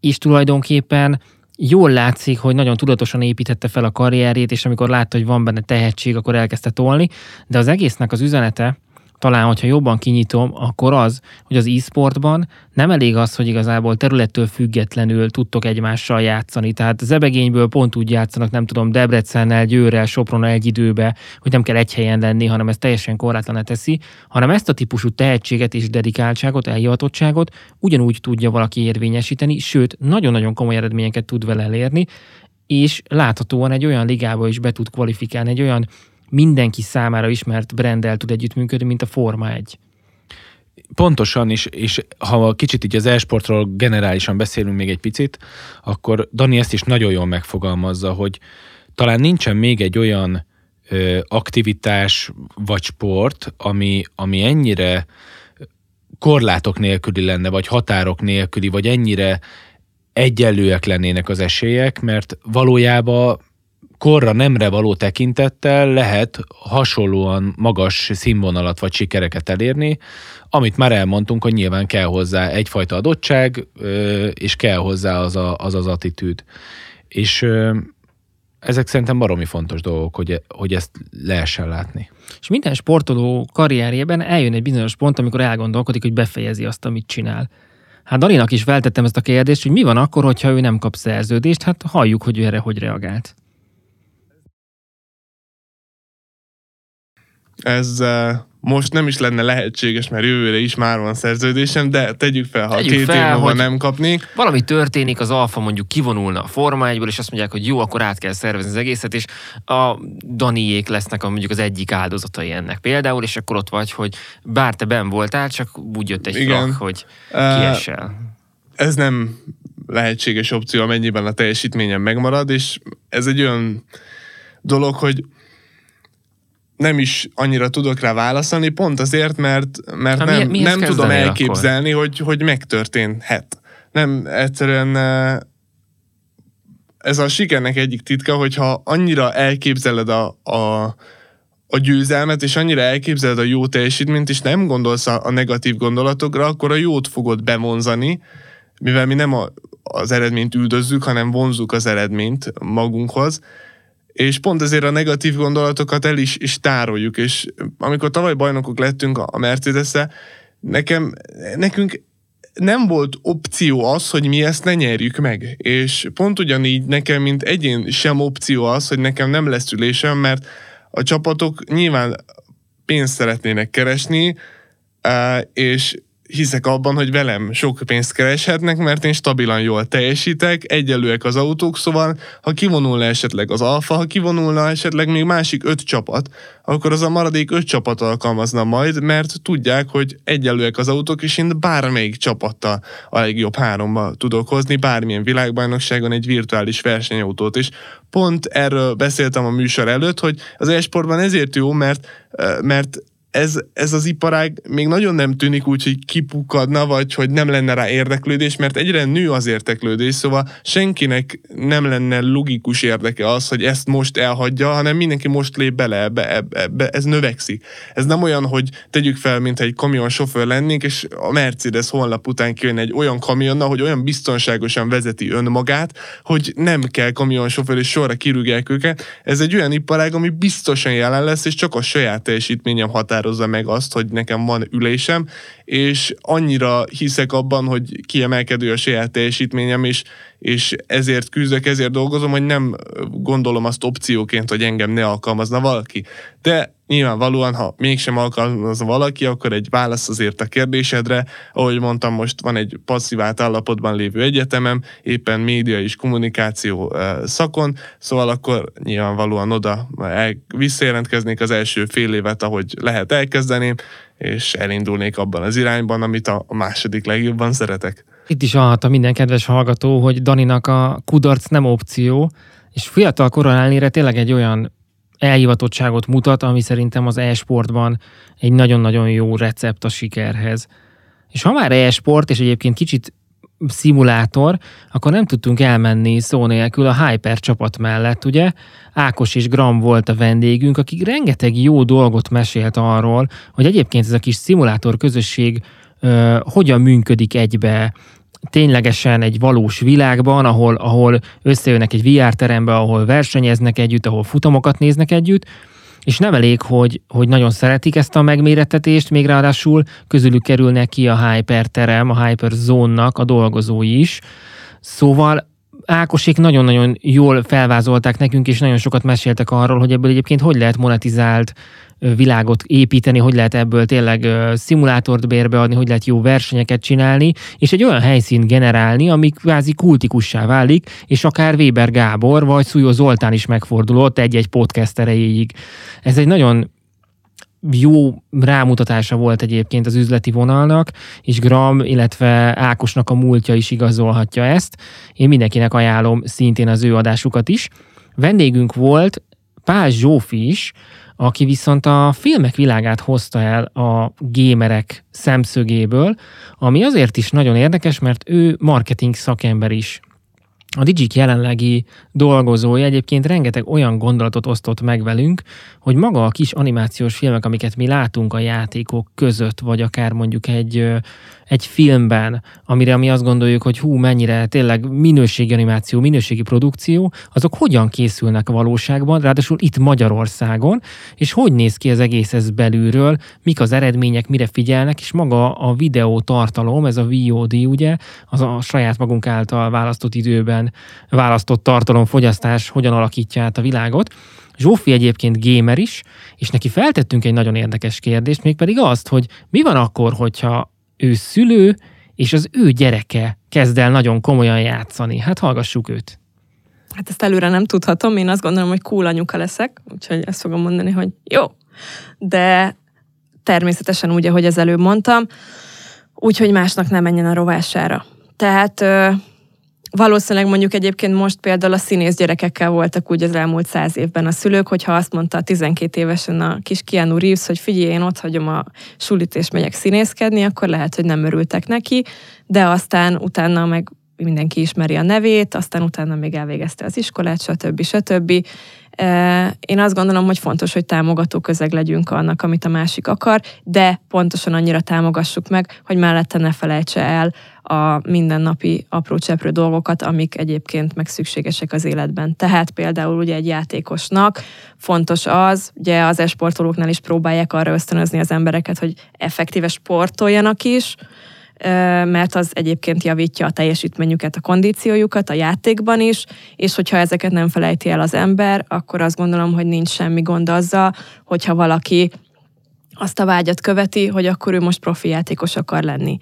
És tulajdonképpen jól látszik, hogy nagyon tudatosan építette fel a karrierjét, és amikor látta, hogy van benne tehetség, akkor elkezdte tolni, de az egésznek az üzenete, talán, hogyha jobban kinyitom, akkor az, hogy az e-sportban nem elég az, hogy igazából területtől függetlenül tudtok egymással játszani. Tehát zebegényből pont úgy játszanak, nem tudom, Debrecennel, Győrrel, Sopronnal egy időbe, hogy nem kell egy helyen lenni, hanem ez teljesen korlátlan teszi, hanem ezt a típusú tehetséget és dedikáltságot, eljivatottságot ugyanúgy tudja valaki érvényesíteni, sőt, nagyon-nagyon komoly eredményeket tud vele elérni, és láthatóan egy olyan ligába is be tud kvalifikálni, egy olyan mindenki számára ismert brendel tud együttműködni, mint a Forma 1. Pontosan, és, és ha kicsit így az esportról generálisan beszélünk még egy picit, akkor Dani ezt is nagyon jól megfogalmazza, hogy talán nincsen még egy olyan ö, aktivitás vagy sport, ami, ami ennyire korlátok nélküli lenne, vagy határok nélküli, vagy ennyire egyenlőek lennének az esélyek, mert valójában korra nemre való tekintettel lehet hasonlóan magas színvonalat vagy sikereket elérni, amit már elmondtunk, hogy nyilván kell hozzá egyfajta adottság, és kell hozzá az a, az, az attitűd. És ezek szerintem baromi fontos dolgok, hogy, hogy ezt lehessen látni. És minden sportoló karrierjében eljön egy bizonyos pont, amikor elgondolkodik, hogy befejezi azt, amit csinál. Hát Dalinak is feltettem ezt a kérdést, hogy mi van akkor, hogyha ő nem kap szerződést, hát halljuk, hogy ő erre hogy reagált. Ez most nem is lenne lehetséges, mert jövőre is már van szerződésem, de tegyük fel, ha tegyük két fel, év múlva nem kapnék. Valami történik, az Alfa mondjuk kivonulna a Forma 1 és azt mondják, hogy jó, akkor át kell szervezni az egészet, és a Daniék lesznek a, mondjuk az egyik áldozatai ennek például, és akkor ott vagy, hogy bár te ben voltál, csak úgy jött egy Igen. frak, hogy kiesel. Ez nem lehetséges opció, amennyiben a teljesítményem megmarad, és ez egy olyan dolog, hogy nem is annyira tudok rá válaszolni, pont azért, mert, mert nem, mi, nem tudom elképzelni, hogy, hogy megtörténhet. Nem, egyszerűen ez a sikernek egyik titka, hogyha annyira elképzeled a, a, a győzelmet, és annyira elképzeled a jó teljesítményt, és nem gondolsz a, a negatív gondolatokra, akkor a jót fogod bevonzani, mivel mi nem a, az eredményt üldözzük, hanem vonzuk az eredményt magunkhoz, és pont ezért a negatív gondolatokat el is, is tároljuk, és amikor tavaly bajnokok lettünk a mercedes nekem, nekünk nem volt opció az, hogy mi ezt ne nyerjük meg. És pont ugyanígy nekem, mint egyén sem opció az, hogy nekem nem lesz ülésem, mert a csapatok nyilván pénzt szeretnének keresni, és hiszek abban, hogy velem sok pénzt kereshetnek, mert én stabilan jól teljesítek, egyelőek az autók, szóval ha kivonulna esetleg az Alfa, ha kivonulna esetleg még másik öt csapat, akkor az a maradék öt csapat alkalmazna majd, mert tudják, hogy egyelőek az autók, és én bármelyik csapattal a legjobb háromba tudok hozni, bármilyen világbajnokságon egy virtuális versenyautót, és pont erről beszéltem a műsor előtt, hogy az esportban ezért jó, mert, mert ez, ez az iparág még nagyon nem tűnik úgy, hogy kipukadna, vagy hogy nem lenne rá érdeklődés, mert egyre nő az érdeklődés, szóval senkinek nem lenne logikus érdeke az, hogy ezt most elhagyja, hanem mindenki most lép bele ebbe, ebbe, ebbe ez növekszik. Ez nem olyan, hogy tegyük fel, mint egy kamion sofőr lennénk, és a Mercedes honlap után kijön egy olyan kamionna, hogy olyan biztonságosan vezeti önmagát, hogy nem kell kamion sofőr, és sorra kirúgják őket. Ez egy olyan iparág, ami biztosan jelen lesz, és csak a saját teljesítményem határ határozza meg azt, hogy nekem van ülésem, és annyira hiszek abban, hogy kiemelkedő a saját teljesítményem, és, és ezért küzdök, ezért dolgozom, hogy nem gondolom azt opcióként, hogy engem ne alkalmazna valaki. De nyilvánvalóan, ha mégsem alkalmazza valaki, akkor egy válasz azért a kérdésedre, ahogy mondtam, most van egy passzívált állapotban lévő egyetemem, éppen média és kommunikáció szakon, szóval akkor nyilvánvalóan oda visszajelentkeznék az első fél évet, ahogy lehet elkezdeném, és elindulnék abban az irányban, amit a második legjobban szeretek. Itt is hallhatta minden kedves hallgató, hogy Daninak a kudarc nem opció, és fiatal koron ellenére tényleg egy olyan elhivatottságot mutat, ami szerintem az e-sportban egy nagyon-nagyon jó recept a sikerhez. És ha már e-sport, és egyébként kicsit szimulátor, akkor nem tudtunk elmenni szó nélkül a Hyper csapat mellett, ugye? Ákos és Gram volt a vendégünk, akik rengeteg jó dolgot mesélt arról, hogy egyébként ez a kis szimulátor közösség uh, hogyan működik egybe, ténylegesen egy valós világban, ahol, ahol összejönnek egy VR terembe, ahol versenyeznek együtt, ahol futamokat néznek együtt, és nem elég, hogy, hogy nagyon szeretik ezt a megmérettetést, még ráadásul közülük kerülnek ki a Hyper terem, a Hyper zónnak a dolgozói is. Szóval Ákosék nagyon-nagyon jól felvázolták nekünk, és nagyon sokat meséltek arról, hogy ebből egyébként hogy lehet monetizált világot építeni, hogy lehet ebből tényleg szimulátort bérbeadni, hogy lehet jó versenyeket csinálni, és egy olyan helyszínt generálni, ami kvázi kultikussá válik, és akár Weber Gábor vagy Szújó Zoltán is megfordulott egy-egy podcast erejéig. Ez egy nagyon jó rámutatása volt egyébként az üzleti vonalnak, és Gram, illetve Ákosnak a múltja is igazolhatja ezt. Én mindenkinek ajánlom szintén az ő adásukat is. Vendégünk volt Pál Zsófi is, aki viszont a filmek világát hozta el a gémerek szemszögéből, ami azért is nagyon érdekes, mert ő marketing szakember is. A Digik jelenlegi dolgozója egyébként rengeteg olyan gondolatot osztott meg velünk, hogy maga a kis animációs filmek, amiket mi látunk a játékok között, vagy akár mondjuk egy egy filmben, amire mi azt gondoljuk, hogy hú, mennyire tényleg minőségi animáció, minőségi produkció, azok hogyan készülnek a valóságban, ráadásul itt Magyarországon, és hogy néz ki az egész ez belülről, mik az eredmények, mire figyelnek, és maga a videó tartalom, ez a VOD, ugye, az a saját magunk által választott időben választott tartalomfogyasztás hogyan alakítja át a világot. Zsófi egyébként gamer is, és neki feltettünk egy nagyon érdekes kérdést, mégpedig azt, hogy mi van akkor, hogyha ő szülő, és az ő gyereke kezd el nagyon komolyan játszani. Hát hallgassuk őt. Hát ezt előre nem tudhatom, én azt gondolom, hogy cool anyuka leszek, úgyhogy ezt fogom mondani, hogy jó. De természetesen úgy, ahogy az előbb mondtam, úgyhogy másnak nem menjen a rovására. Tehát Valószínűleg mondjuk egyébként most például a színész gyerekekkel voltak úgy az elmúlt száz évben a szülők, hogyha azt mondta a 12 évesen a kis Keanu Reeves, hogy figyelj, én ott hagyom a sulit és megyek színészkedni, akkor lehet, hogy nem örültek neki, de aztán utána meg mindenki ismeri a nevét, aztán utána még elvégezte az iskolát, stb. stb. Én azt gondolom, hogy fontos, hogy támogató közeg legyünk annak, amit a másik akar, de pontosan annyira támogassuk meg, hogy mellette ne felejtse el a mindennapi apró cseprő dolgokat, amik egyébként meg szükségesek az életben. Tehát például ugye egy játékosnak fontos az, ugye az esportolóknál is próbálják arra ösztönözni az embereket, hogy effektíve sportoljanak is, mert az egyébként javítja a teljesítményüket, a kondíciójukat a játékban is, és hogyha ezeket nem felejti el az ember, akkor azt gondolom, hogy nincs semmi gond azzal, hogyha valaki azt a vágyat követi, hogy akkor ő most profi játékos akar lenni.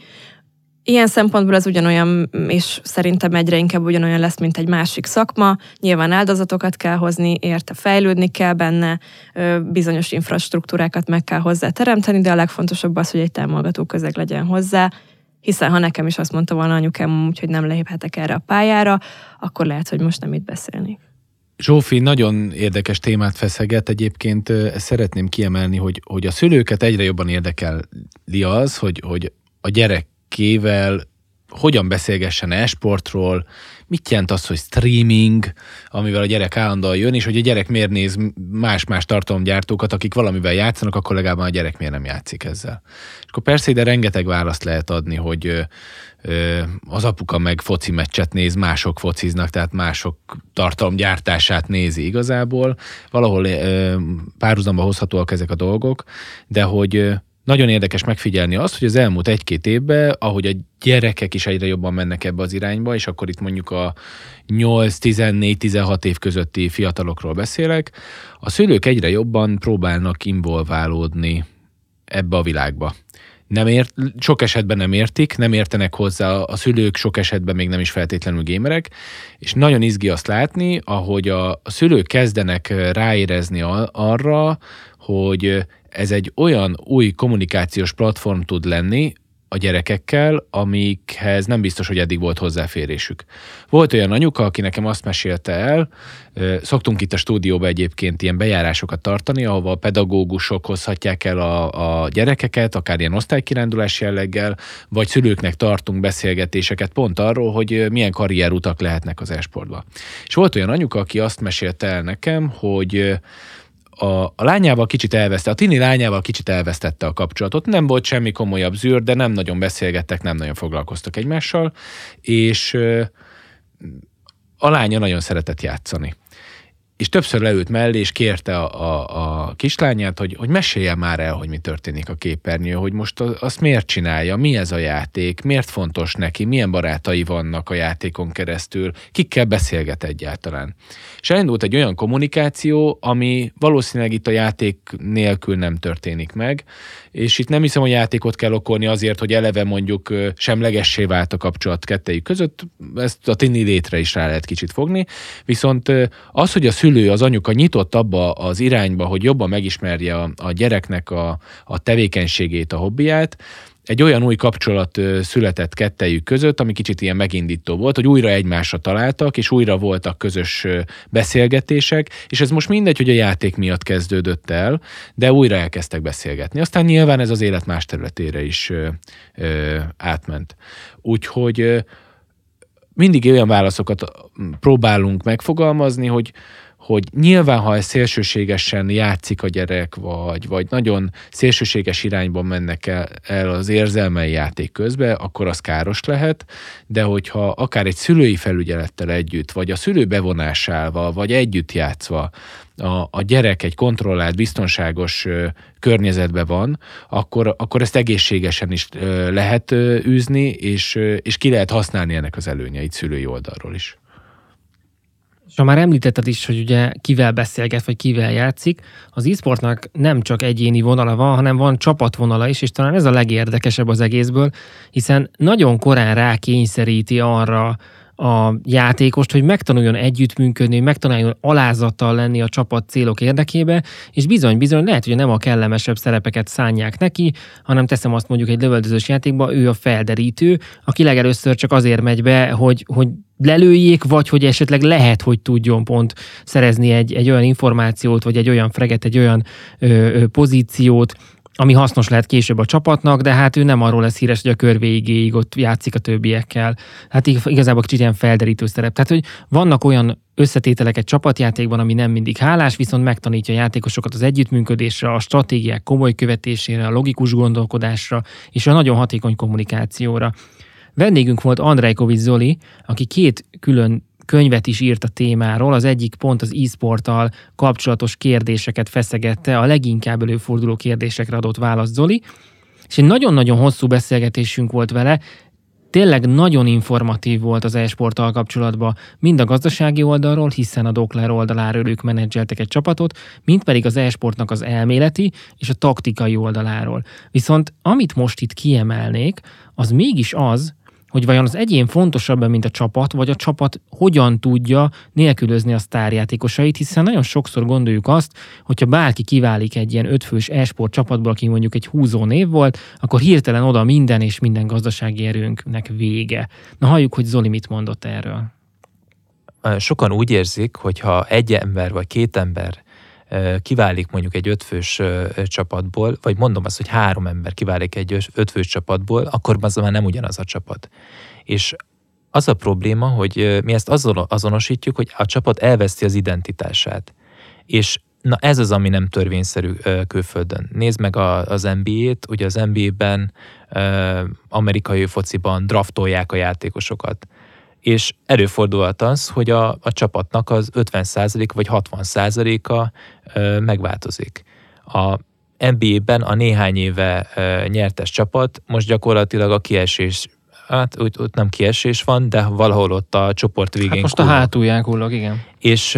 Ilyen szempontból ez ugyanolyan, és szerintem egyre inkább ugyanolyan lesz, mint egy másik szakma. Nyilván áldozatokat kell hozni, érte fejlődni kell benne, bizonyos infrastruktúrákat meg kell hozzá teremteni, de a legfontosabb az, hogy egy támogató közeg legyen hozzá, hiszen ha nekem is azt mondta volna anyukám, hogy nem léphetek erre a pályára, akkor lehet, hogy most nem itt beszélni. Zsófi nagyon érdekes témát feszeget, egyébként ezt szeretném kiemelni, hogy, hogy a szülőket egyre jobban érdekeli az, hogy, hogy a gyerekével hogyan beszélgessen esportról, mit jelent az, hogy streaming, amivel a gyerek állandóan jön, és hogy a gyerek miért néz más-más tartalomgyártókat, akik valamivel játszanak, akkor legalább a gyerek miért nem játszik ezzel. És akkor persze ide rengeteg választ lehet adni, hogy az apuka meg foci meccset néz, mások fociznak, tehát mások tartalomgyártását nézi igazából. Valahol párhuzamba hozhatóak ezek a dolgok, de hogy nagyon érdekes megfigyelni azt, hogy az elmúlt egy-két évben, ahogy a gyerekek is egyre jobban mennek ebbe az irányba, és akkor itt mondjuk a 8-14-16 év közötti fiatalokról beszélek, a szülők egyre jobban próbálnak involválódni ebbe a világba. Nem ért, sok esetben nem értik, nem értenek hozzá, a szülők sok esetben még nem is feltétlenül gémerek, és nagyon izgi azt látni, ahogy a, a szülők kezdenek ráérezni arra, hogy ez egy olyan új kommunikációs platform tud lenni, a gyerekekkel, amikhez nem biztos, hogy eddig volt hozzáférésük. Volt olyan anyuka, aki nekem azt mesélte el, szoktunk itt a stúdióba egyébként ilyen bejárásokat tartani, ahova a pedagógusok hozhatják el a, a gyerekeket, akár ilyen osztálykirándulás jelleggel, vagy szülőknek tartunk beszélgetéseket pont arról, hogy milyen karrierutak lehetnek az esportba. És volt olyan anyuka, aki azt mesélte el nekem, hogy a, a lányával kicsit elvesztette, a tini lányával kicsit elvesztette a kapcsolatot. Nem volt semmi komolyabb zűr, de nem nagyon beszélgettek, nem nagyon foglalkoztak egymással, és a lánya nagyon szeretett játszani és többször leült mellé, és kérte a, a, a kislányát, hogy, hogy mesélje már el, hogy mi történik a képernyő, hogy most azt miért csinálja, mi ez a játék, miért fontos neki, milyen barátai vannak a játékon keresztül, kikkel beszélget egyáltalán. És elindult egy olyan kommunikáció, ami valószínűleg itt a játék nélkül nem történik meg, és itt nem hiszem, hogy játékot kell okolni azért, hogy eleve mondjuk semlegessé vált a kapcsolat kettejük között, ezt a tini létre is rá lehet kicsit fogni, viszont az, hogy a szülő, az anyuka nyitott abba az irányba, hogy jobban megismerje a, a gyereknek a, a tevékenységét, a hobbiát, egy olyan új kapcsolat született kettejük között, ami kicsit ilyen megindító volt, hogy újra egymásra találtak, és újra voltak közös beszélgetések, és ez most mindegy, hogy a játék miatt kezdődött el, de újra elkezdtek beszélgetni. Aztán nyilván ez az élet más területére is átment. Úgyhogy mindig olyan válaszokat próbálunk megfogalmazni, hogy hogy nyilván, ha ez szélsőségesen játszik a gyerek, vagy, vagy nagyon szélsőséges irányban mennek el, el az érzelmei játék közben, akkor az káros lehet, de hogyha akár egy szülői felügyelettel együtt, vagy a szülő bevonásával, vagy együtt játszva a, a gyerek egy kontrollált, biztonságos ö, környezetben van, akkor, akkor ezt egészségesen is ö, lehet ö, űzni, és, ö, és ki lehet használni ennek az előnyeit szülői oldalról is. És ha már említetted is, hogy ugye kivel beszélget, vagy kivel játszik, az e-sportnak nem csak egyéni vonala van, hanem van csapatvonala is, és talán ez a legérdekesebb az egészből, hiszen nagyon korán rákényszeríti arra a játékost, hogy megtanuljon együttműködni, megtanuljon alázattal lenni a csapat célok érdekébe, és bizony-bizony lehet, hogy nem a kellemesebb szerepeket szánják neki, hanem teszem azt mondjuk egy lövöldözős játékba, ő a felderítő, aki legelőször csak azért megy be, hogy, hogy lelőjék, vagy hogy esetleg lehet, hogy tudjon pont szerezni egy, egy olyan információt, vagy egy olyan freget, egy olyan ö, ö, pozíciót, ami hasznos lehet később a csapatnak, de hát ő nem arról lesz híres, hogy a kör végéig ott játszik a többiekkel. Hát igazából kicsit ilyen felderítő szerep. Tehát, hogy vannak olyan összetételek egy csapatjátékban, ami nem mindig hálás, viszont megtanítja a játékosokat az együttműködésre, a stratégiák komoly követésére, a logikus gondolkodásra és a nagyon hatékony kommunikációra. Vendégünk volt Andrejkovics Zoli, aki két külön könyvet is írt a témáról. Az egyik pont az e-sporttal kapcsolatos kérdéseket feszegette, a leginkább előforduló kérdésekre adott választ Zoli. És egy nagyon-nagyon hosszú beszélgetésünk volt vele, tényleg nagyon informatív volt az e-sporttal kapcsolatban, mind a gazdasági oldalról, hiszen a Dokler oldaláról ők menedzseltek egy csapatot, mind pedig az e-sportnak az elméleti és a taktikai oldaláról. Viszont amit most itt kiemelnék, az mégis az, hogy vajon az egyén fontosabb, mint a csapat, vagy a csapat hogyan tudja nélkülözni a sztárjátékosait, hiszen nagyon sokszor gondoljuk azt, hogyha bárki kiválik egy ilyen ötfős e-sport csapatból, aki mondjuk egy húzó név volt, akkor hirtelen oda minden és minden gazdasági erőnknek vége. Na halljuk, hogy Zoli mit mondott erről. Sokan úgy érzik, hogy ha egy ember vagy két ember kiválik mondjuk egy ötfős csapatból, vagy mondom azt, hogy három ember kiválik egy ötfős csapatból, akkor az már nem ugyanaz a csapat. És az a probléma, hogy mi ezt azzal azonosítjuk, hogy a csapat elveszti az identitását. És na ez az, ami nem törvényszerű külföldön. Nézd meg az NBA-t, ugye az NBA-ben, amerikai fociban draftolják a játékosokat és előfordulhat az, hogy a, a csapatnak az 50% vagy 60%-a megváltozik. A NBA-ben a néhány éve nyertes csapat most gyakorlatilag a kiesés Hát ott, ott nem kiesés van, de valahol ott a csoport végén Hát most a kullog. hátulján kullog, igen. És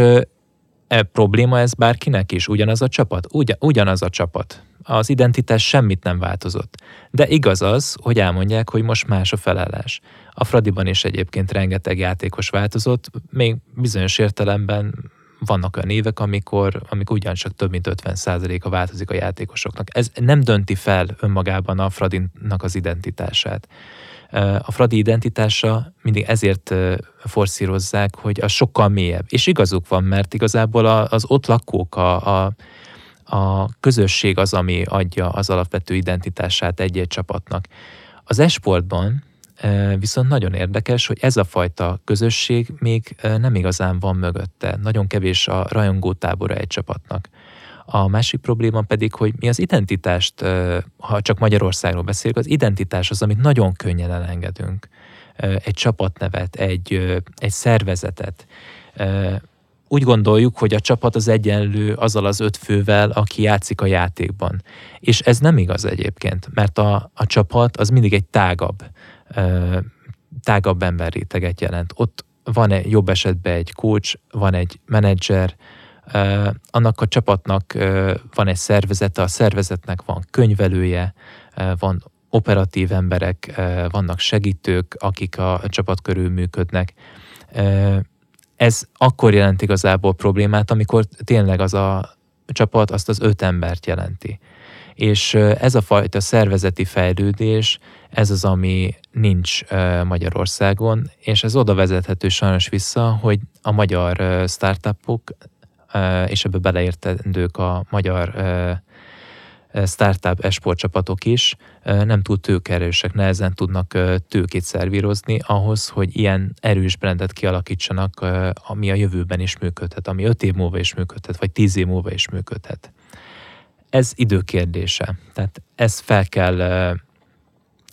e probléma ez bárkinek is? Ugyanaz a csapat? Ugyan, ugyanaz a csapat. Az identitás semmit nem változott. De igaz az, hogy elmondják, hogy most más a felállás. A Fradiban is egyébként rengeteg játékos változott, még bizonyos értelemben vannak olyan évek, amikor, amikor ugyancsak több mint 50%-a változik a játékosoknak. Ez nem dönti fel önmagában a Fradinak az identitását. A Fradi identitása mindig ezért forszírozzák, hogy az sokkal mélyebb. És igazuk van, mert igazából a- az ott lakók, a, a, a közösség az, ami adja az alapvető identitását egy-egy csapatnak. Az esportban ö, viszont nagyon érdekes, hogy ez a fajta közösség még ö, nem igazán van mögötte. Nagyon kevés a rajongótábora egy csapatnak. A másik probléma pedig, hogy mi az identitást, ö, ha csak Magyarországról beszélünk, az identitás az, amit nagyon könnyen elengedünk. Egy csapatnevet, egy, egy szervezetet. Ö, Úgy gondoljuk, hogy a csapat az egyenlő azzal az öt fővel, aki játszik a játékban. És ez nem igaz egyébként, mert a, a csapat az mindig egy tágabb, ö, tágabb emberréteget jelent. Ott van egy jobb esetben egy coach, van egy menedzser, Uh, annak a csapatnak uh, van egy szervezete, a szervezetnek van könyvelője, uh, van operatív emberek, uh, vannak segítők, akik a, a csapat körül működnek. Uh, ez akkor jelent igazából problémát, amikor tényleg az a csapat azt az öt embert jelenti. És ez a fajta szervezeti fejlődés, ez az, ami nincs Magyarországon, és ez oda vezethető sajnos vissza, hogy a magyar startupok és ebbe beleértendők a magyar startup esport csapatok is nem túl tőkerősek, nehezen tudnak tőkét szervírozni ahhoz, hogy ilyen erős brandet kialakítsanak, ami a jövőben is működhet, ami öt év múlva is működhet, vagy tíz év múlva is működhet. Ez idő kérdése. Tehát ezt fel kell,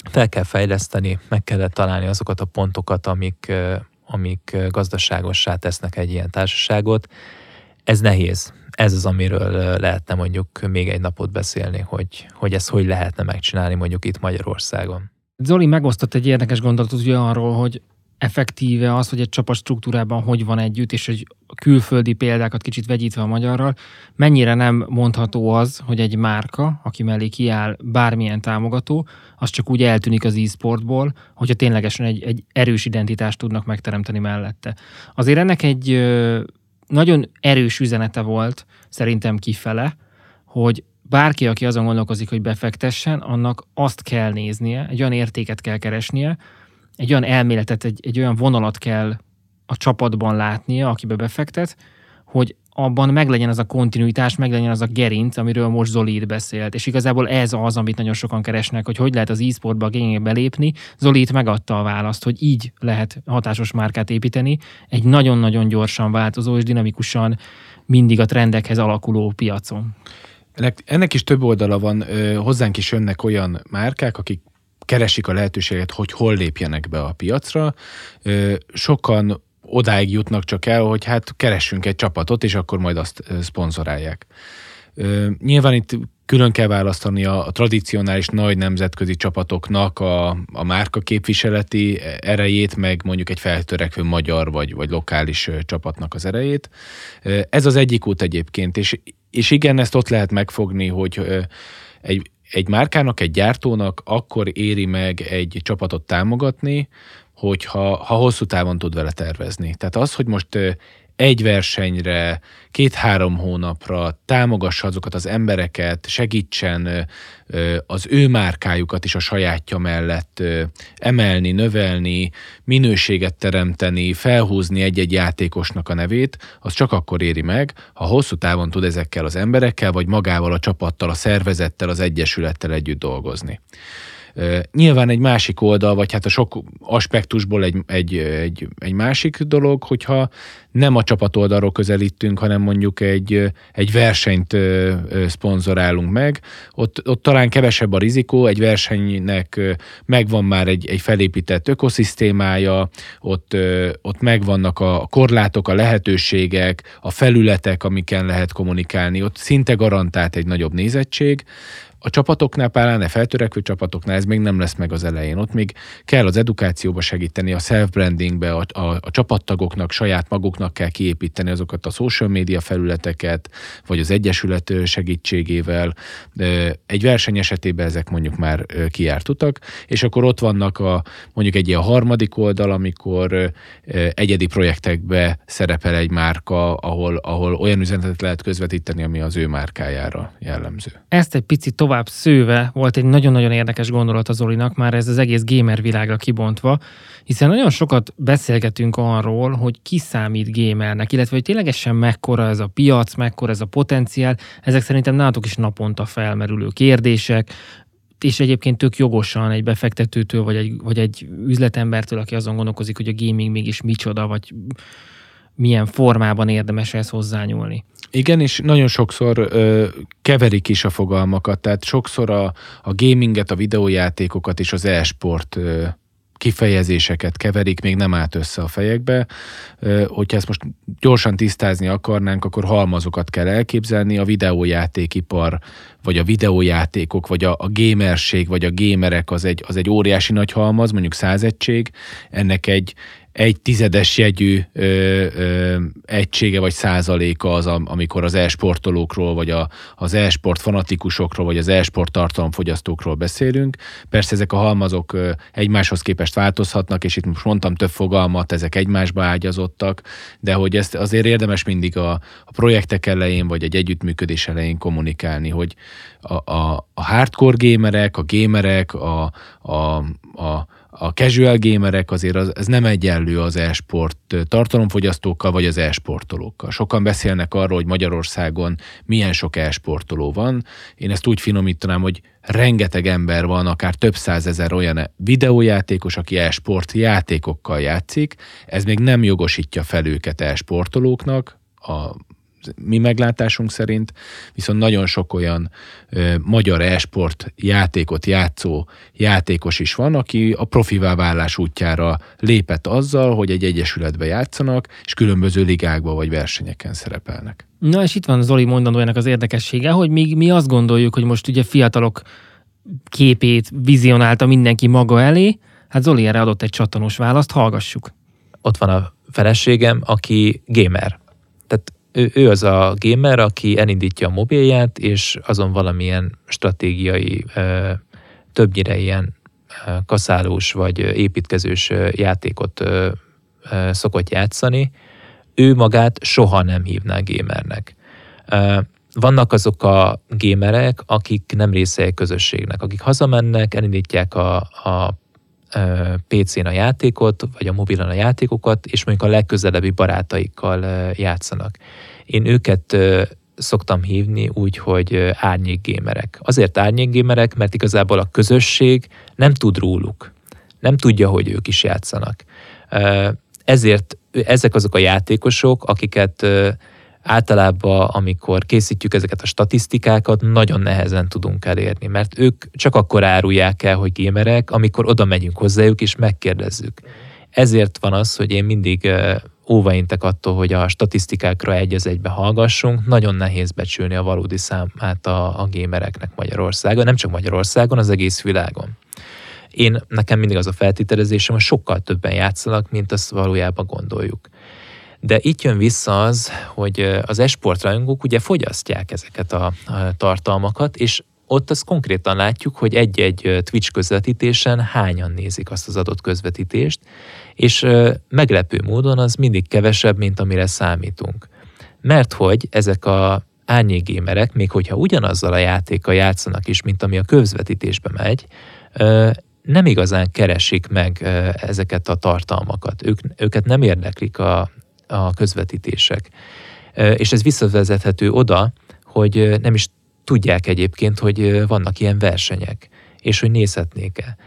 fel kell fejleszteni, meg kell találni azokat a pontokat, amik, amik gazdaságossá tesznek egy ilyen társaságot, ez nehéz. Ez az, amiről lehetne mondjuk még egy napot beszélni, hogy, hogy ezt hogy lehetne megcsinálni mondjuk itt Magyarországon. Zoli megosztott egy érdekes gondolatot ugye arról, hogy effektíve az, hogy egy csapat struktúrában hogy van együtt, és egy külföldi példákat kicsit vegyítve a magyarral, mennyire nem mondható az, hogy egy márka, aki mellé kiáll bármilyen támogató, az csak úgy eltűnik az e-sportból, hogyha ténylegesen egy, egy erős identitást tudnak megteremteni mellette. Azért ennek egy nagyon erős üzenete volt szerintem kifele, hogy bárki, aki azon gondolkozik, hogy befektessen, annak azt kell néznie, egy olyan értéket kell keresnie, egy olyan elméletet, egy, egy olyan vonalat kell a csapatban látnia, akibe befektet, hogy abban meglegyen az a kontinuitás, meglegyen az a gerinc, amiről most Zoli itt beszélt. És igazából ez az, amit nagyon sokan keresnek, hogy hogy lehet az e-sportba a belépni. Zoli itt megadta a választ, hogy így lehet hatásos márkát építeni egy nagyon-nagyon gyorsan változó és dinamikusan mindig a trendekhez alakuló piacon. Ennek, ennek is több oldala van, hozzánk is jönnek olyan márkák, akik keresik a lehetőséget, hogy hol lépjenek be a piacra. Sokan odáig jutnak csak el, hogy hát keressünk egy csapatot, és akkor majd azt szponzorálják. Nyilván itt külön kell választani a, a tradicionális nagy nemzetközi csapatoknak a, a márka képviseleti erejét, meg mondjuk egy feltörekvő magyar vagy, vagy lokális csapatnak az erejét. Ez az egyik út egyébként, és, és igen, ezt ott lehet megfogni, hogy egy, egy márkának, egy gyártónak akkor éri meg egy csapatot támogatni, hogyha ha hosszú távon tud vele tervezni. Tehát az, hogy most egy versenyre, két-három hónapra támogassa azokat az embereket, segítsen az ő márkájukat is a sajátja mellett emelni, növelni, minőséget teremteni, felhúzni egy-egy játékosnak a nevét, az csak akkor éri meg, ha hosszú távon tud ezekkel az emberekkel, vagy magával a csapattal, a szervezettel, az egyesülettel együtt dolgozni. Nyilván egy másik oldal, vagy hát a sok aspektusból egy, egy, egy, egy másik dolog, hogyha nem a csapat oldalról közelítünk, hanem mondjuk egy, egy versenyt szponzorálunk meg, ott, ott talán kevesebb a rizikó, egy versenynek megvan már egy, egy felépített ökoszisztémája, ott, ott megvannak a korlátok, a lehetőségek, a felületek, amiken lehet kommunikálni, ott szinte garantált egy nagyobb nézettség, a csapatoknál, pláne feltörekvő csapatoknál ez még nem lesz meg az elején. Ott még kell az edukációba segíteni, a self-brandingbe, a, a, a csapattagoknak, saját maguknak kell kiépíteni azokat a social media felületeket, vagy az egyesület segítségével. Egy verseny esetében ezek mondjuk már kiárt utak, és akkor ott vannak a, mondjuk egy ilyen harmadik oldal, amikor egyedi projektekbe szerepel egy márka, ahol, ahol olyan üzenetet lehet közvetíteni, ami az ő márkájára jellemző. Ezt egy picit tovább tovább szőve volt egy nagyon-nagyon érdekes gondolat az Zolinak, már ez az egész gamer világra kibontva, hiszen nagyon sokat beszélgetünk arról, hogy ki számít gamernek, illetve hogy ténylegesen mekkora ez a piac, mekkora ez a potenciál. Ezek szerintem nálatok is naponta felmerülő kérdések, és egyébként tök jogosan egy befektetőtől, vagy egy, vagy egy üzletembertől, aki azon gondolkozik, hogy a gaming mégis micsoda, vagy milyen formában érdemes ezt hozzányúlni. Igen, és nagyon sokszor ö, keverik is a fogalmakat, tehát sokszor a, a gaminget, a videójátékokat és az e-sport ö, kifejezéseket keverik, még nem állt össze a fejekbe. Hogyha ezt most gyorsan tisztázni akarnánk, akkor halmazokat kell elképzelni, a videójátékipar, vagy a videójátékok, vagy a, a gamerség, vagy a gamerek az egy, az egy óriási nagy halmaz, mondjuk száz egység, ennek egy, egy tizedes jegyű ö, ö, egysége vagy százaléka az, amikor az e-sportolókról, vagy a, az e-sport fanatikusokról, vagy az e-sport tartalomfogyasztókról beszélünk. Persze ezek a halmazok ö, egymáshoz képest változhatnak, és itt most mondtam több fogalmat, ezek egymásba ágyazottak, de hogy ezt azért érdemes mindig a, a projektek elején, vagy egy együttműködés elején kommunikálni, hogy a, a, a hardcore gamerek, a gamerek, a, a, a a casual gamerek azért az, ez nem egyenlő az e-sport tartalomfogyasztókkal, vagy az e-sportolókkal. Sokan beszélnek arról, hogy Magyarországon milyen sok e-sportoló van. Én ezt úgy finomítanám, hogy rengeteg ember van, akár több százezer olyan videójátékos, aki e-sport játékokkal játszik. Ez még nem jogosítja fel őket e-sportolóknak, a mi meglátásunk szerint, viszont nagyon sok olyan ö, magyar e-sport játékot játszó játékos is van, aki a profivá válás útjára lépett azzal, hogy egy egyesületbe játszanak, és különböző ligákba vagy versenyeken szerepelnek. Na és itt van Zoli mondandójának az érdekessége, hogy még mi azt gondoljuk, hogy most ugye fiatalok képét vizionálta mindenki maga elé, hát Zoli erre adott egy csattanós választ, hallgassuk. Ott van a feleségem, aki gamer. Ő, ő az a gamer, aki elindítja a mobilját, és azon valamilyen stratégiai, többnyire ilyen kaszálós vagy építkezős játékot szokott játszani. Ő magát soha nem hívná gamernek. Vannak azok a gamerek, akik nem része egy közösségnek, akik hazamennek, elindítják a, a PC-n a játékot, vagy a mobilon a játékokat, és mondjuk a legközelebbi barátaikkal játszanak. Én őket szoktam hívni úgy, hogy árnyékgémerek. Azért árnyékgémerek, mert igazából a közösség nem tud róluk. Nem tudja, hogy ők is játszanak. Ezért ezek azok a játékosok, akiket általában, amikor készítjük ezeket a statisztikákat, nagyon nehezen tudunk elérni, mert ők csak akkor árulják el, hogy gémerek, amikor oda megyünk hozzájuk és megkérdezzük. Ezért van az, hogy én mindig óvaintek attól, hogy a statisztikákra egy az egybe hallgassunk, nagyon nehéz becsülni a valódi számát a, a gémereknek Magyarországon, nem csak Magyarországon, az egész világon. Én, nekem mindig az a feltételezésem, hogy sokkal többen játszanak, mint azt valójában gondoljuk. De itt jön vissza az, hogy az esport rajongók ugye fogyasztják ezeket a, tartalmakat, és ott azt konkrétan látjuk, hogy egy-egy Twitch közvetítésen hányan nézik azt az adott közvetítést, és meglepő módon az mindig kevesebb, mint amire számítunk. Mert hogy ezek a árnyékgémerek, még hogyha ugyanazzal a játékkal játszanak is, mint ami a közvetítésbe megy, nem igazán keresik meg ezeket a tartalmakat. Ők, őket nem érdeklik a, a közvetítések. És ez visszavezethető oda, hogy nem is tudják egyébként, hogy vannak ilyen versenyek. és hogy nézhetnék-e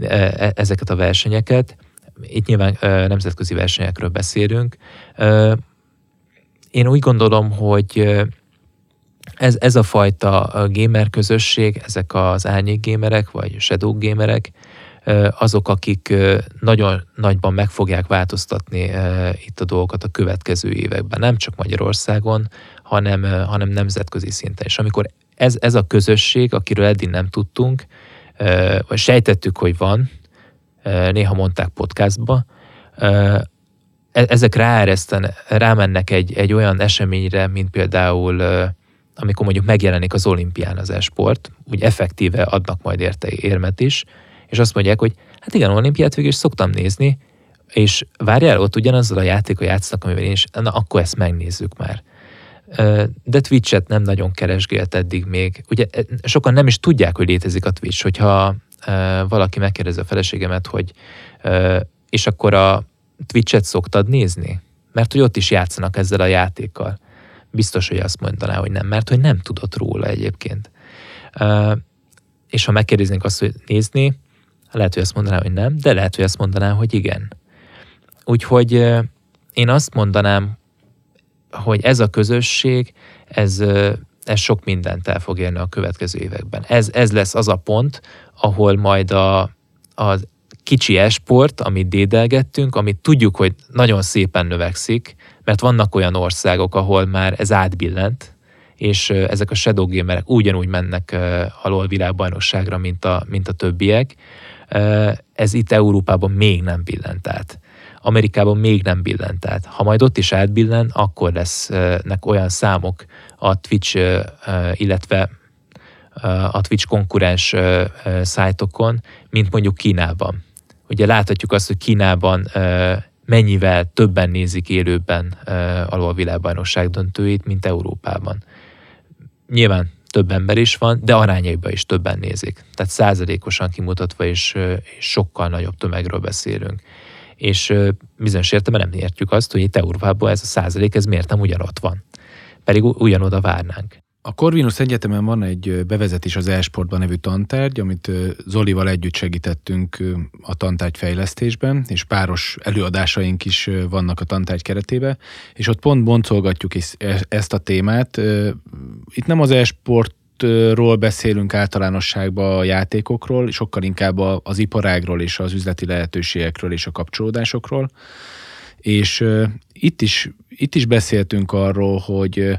e- ezeket a versenyeket. Itt nyilván nemzetközi versenyekről beszélünk. Én úgy gondolom, hogy ez, ez a fajta gamer közösség, ezek az árnyék gamerek, vagy shadow gamerek, ö, azok, akik nagyon nagyban meg fogják változtatni itt a dolgokat a következő években, nem csak Magyarországon, hanem, hanem nemzetközi szinten. És amikor ez, ez a közösség, akiről eddig nem tudtunk, vagy sejtettük, hogy van, néha mondták podcastba, e- ezek ráereszten, rámennek egy, egy olyan eseményre, mint például amikor mondjuk megjelenik az olimpián az esport, úgy effektíve adnak majd érte érmet is, és azt mondják, hogy hát igen, olimpiát végül is szoktam nézni, és várjál, ott ugyanazzal a játékkal játszanak, amivel én is, na akkor ezt megnézzük már. De Twitch-et nem nagyon keresgélt eddig még. Ugye sokan nem is tudják, hogy létezik a Twitch, hogyha valaki megkérdezi a feleségemet, hogy és akkor a Twitch-et szoktad nézni? Mert hogy ott is játszanak ezzel a játékkal. Biztos, hogy azt mondaná, hogy nem, mert hogy nem tudott róla egyébként. És ha megkérdeznénk azt, hogy nézni, lehet, hogy azt mondaná, hogy nem, de lehet, hogy azt mondaná, hogy igen. Úgyhogy én azt mondanám, hogy ez a közösség, ez, ez sok mindent el fog érni a következő években. Ez, ez lesz az a pont, ahol majd a, a kicsi esport, amit dédelgettünk, amit tudjuk, hogy nagyon szépen növekszik, mert vannak olyan országok, ahol már ez átbillent, és ezek a shadow gamerek ugyanúgy mennek alól világbajnokságra, mint a, mint a többiek. Ez itt Európában még nem billent át. Amerikában még nem billent át. Ha majd ott is átbillen, akkor lesznek olyan számok a Twitch, illetve a Twitch konkurens szájtokon, mint mondjuk Kínában. Ugye láthatjuk azt, hogy Kínában mennyivel többen nézik élőben alól a világbajnokság döntőit, mint Európában. Nyilván több ember is van, de arányaiban is többen nézik. Tehát százalékosan kimutatva is, sokkal nagyobb tömegről beszélünk. És bizonyos értelemben nem értjük azt, hogy itt Európában ez a százalék, ez miért nem ugyanott van. Pedig ugyanoda várnánk. A Corvinus Egyetemen van egy bevezetés az e-sportban nevű tantárgy, amit Zolival együtt segítettünk a tantárgy fejlesztésben, és páros előadásaink is vannak a tantárgy keretében, és ott pont boncolgatjuk e- ezt a témát. Itt nem az e-sportról beszélünk általánosságban a játékokról, sokkal inkább az iparágról és az üzleti lehetőségekről és a kapcsolódásokról. És itt is, itt is beszéltünk arról, hogy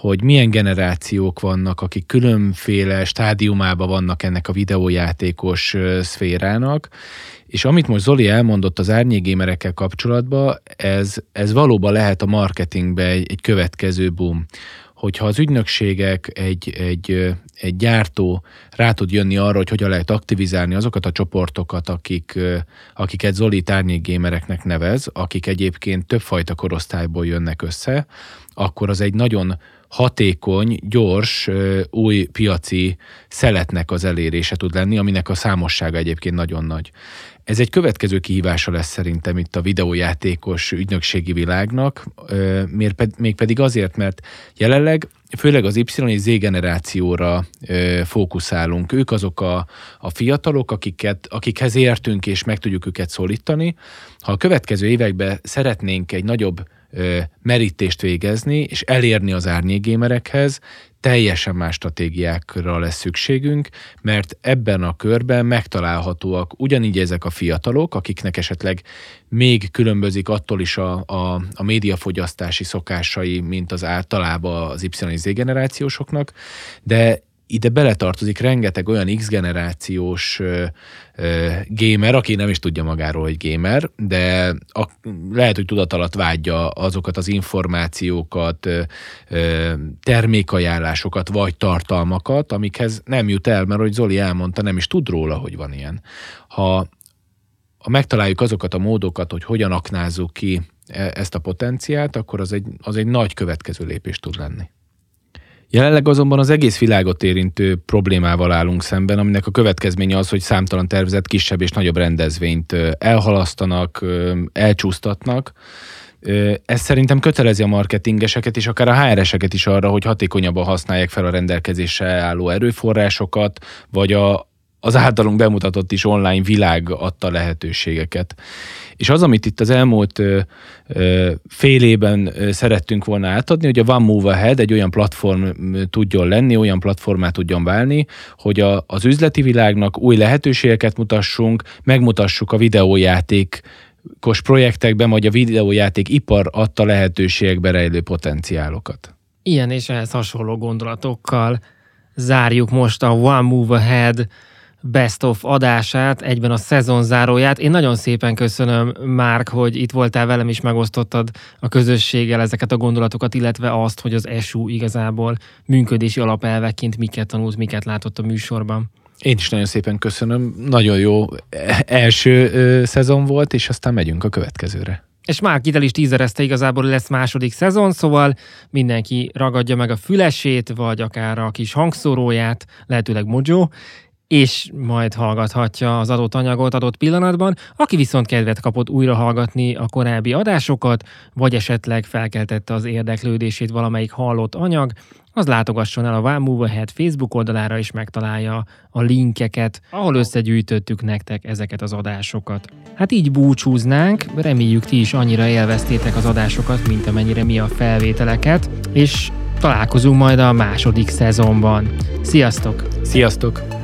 hogy milyen generációk vannak, akik különféle stádiumában vannak ennek a videójátékos szférának, és amit most Zoli elmondott az árnyégémerekkel kapcsolatban, ez, ez valóban lehet a marketingbe egy, egy következő boom. Hogyha az ügynökségek, egy, egy, egy gyártó rá tud jönni arra, hogy hogyan lehet aktivizálni azokat a csoportokat, akik, akiket Zoli árnyékgémereknek nevez, akik egyébként többfajta korosztályból jönnek össze, akkor az egy nagyon hatékony, gyors, új piaci szeletnek az elérése tud lenni, aminek a számossága egyébként nagyon nagy. Ez egy következő kihívása lesz szerintem itt a videójátékos ügynökségi világnak, mégpedig azért, mert jelenleg főleg az Y és Z generációra fókuszálunk. Ők azok a, a fiatalok, akiket, akikhez értünk és meg tudjuk őket szólítani. Ha a következő években szeretnénk egy nagyobb merítést végezni, és elérni az árnyégémerekhez, teljesen más stratégiákra lesz szükségünk, mert ebben a körben megtalálhatóak ugyanígy ezek a fiatalok, akiknek esetleg még különbözik attól is a, a, a médiafogyasztási szokásai, mint az általában az Y és Z generációsoknak, de ide beletartozik rengeteg olyan X generációs ö, ö, gamer, aki nem is tudja magáról, hogy gamer, de a, lehet, hogy tudat alatt vágyja azokat az információkat, termékajánlásokat vagy tartalmakat, amikhez nem jut el, mert hogy Zoli elmondta, nem is tud róla, hogy van ilyen. Ha, ha megtaláljuk azokat a módokat, hogy hogyan aknázzuk ki e- ezt a potenciált, akkor az egy, az egy nagy következő lépés tud lenni. Jelenleg azonban az egész világot érintő problémával állunk szemben, aminek a következménye az, hogy számtalan tervezett kisebb és nagyobb rendezvényt elhalasztanak, elcsúsztatnak. Ez szerintem kötelezi a marketingeseket és akár a HR-eseket is arra, hogy hatékonyabban használják fel a rendelkezésre álló erőforrásokat, vagy a, az általunk bemutatott is online világ adta lehetőségeket. És az, amit itt az elmúlt fél évben szerettünk volna átadni, hogy a One Move Ahead egy olyan platform tudjon lenni, olyan platformá tudjon válni, hogy a, az üzleti világnak új lehetőségeket mutassunk, megmutassuk a videójáték kos projektekben, vagy a videójáték ipar adta lehetőségekbe rejlő potenciálokat. Ilyen és ehhez hasonló gondolatokkal zárjuk most a One Move Ahead Best of adását, egyben a szezon záróját. Én nagyon szépen köszönöm, Márk, hogy itt voltál velem, és megosztottad a közösséggel ezeket a gondolatokat, illetve azt, hogy az SU igazából működési alapelveként miket tanult, miket látott a műsorban. Én is nagyon szépen köszönöm. Nagyon jó első ö, szezon volt, és aztán megyünk a következőre. És már Kitel is tízerezte igazából lesz második szezon, szóval mindenki ragadja meg a fülesét, vagy akár a kis hangszóróját, lehetőleg Mojo, és majd hallgathatja az adott anyagot adott pillanatban. Aki viszont kedvet kapott újra hallgatni a korábbi adásokat, vagy esetleg felkeltette az érdeklődését valamelyik hallott anyag, az látogasson el a One Move Ahead Facebook oldalára, és megtalálja a linkeket, ahol összegyűjtöttük nektek ezeket az adásokat. Hát így búcsúznánk, reméljük ti is annyira élveztétek az adásokat, mint amennyire mi a felvételeket, és találkozunk majd a második szezonban. Sziasztok! Sziasztok!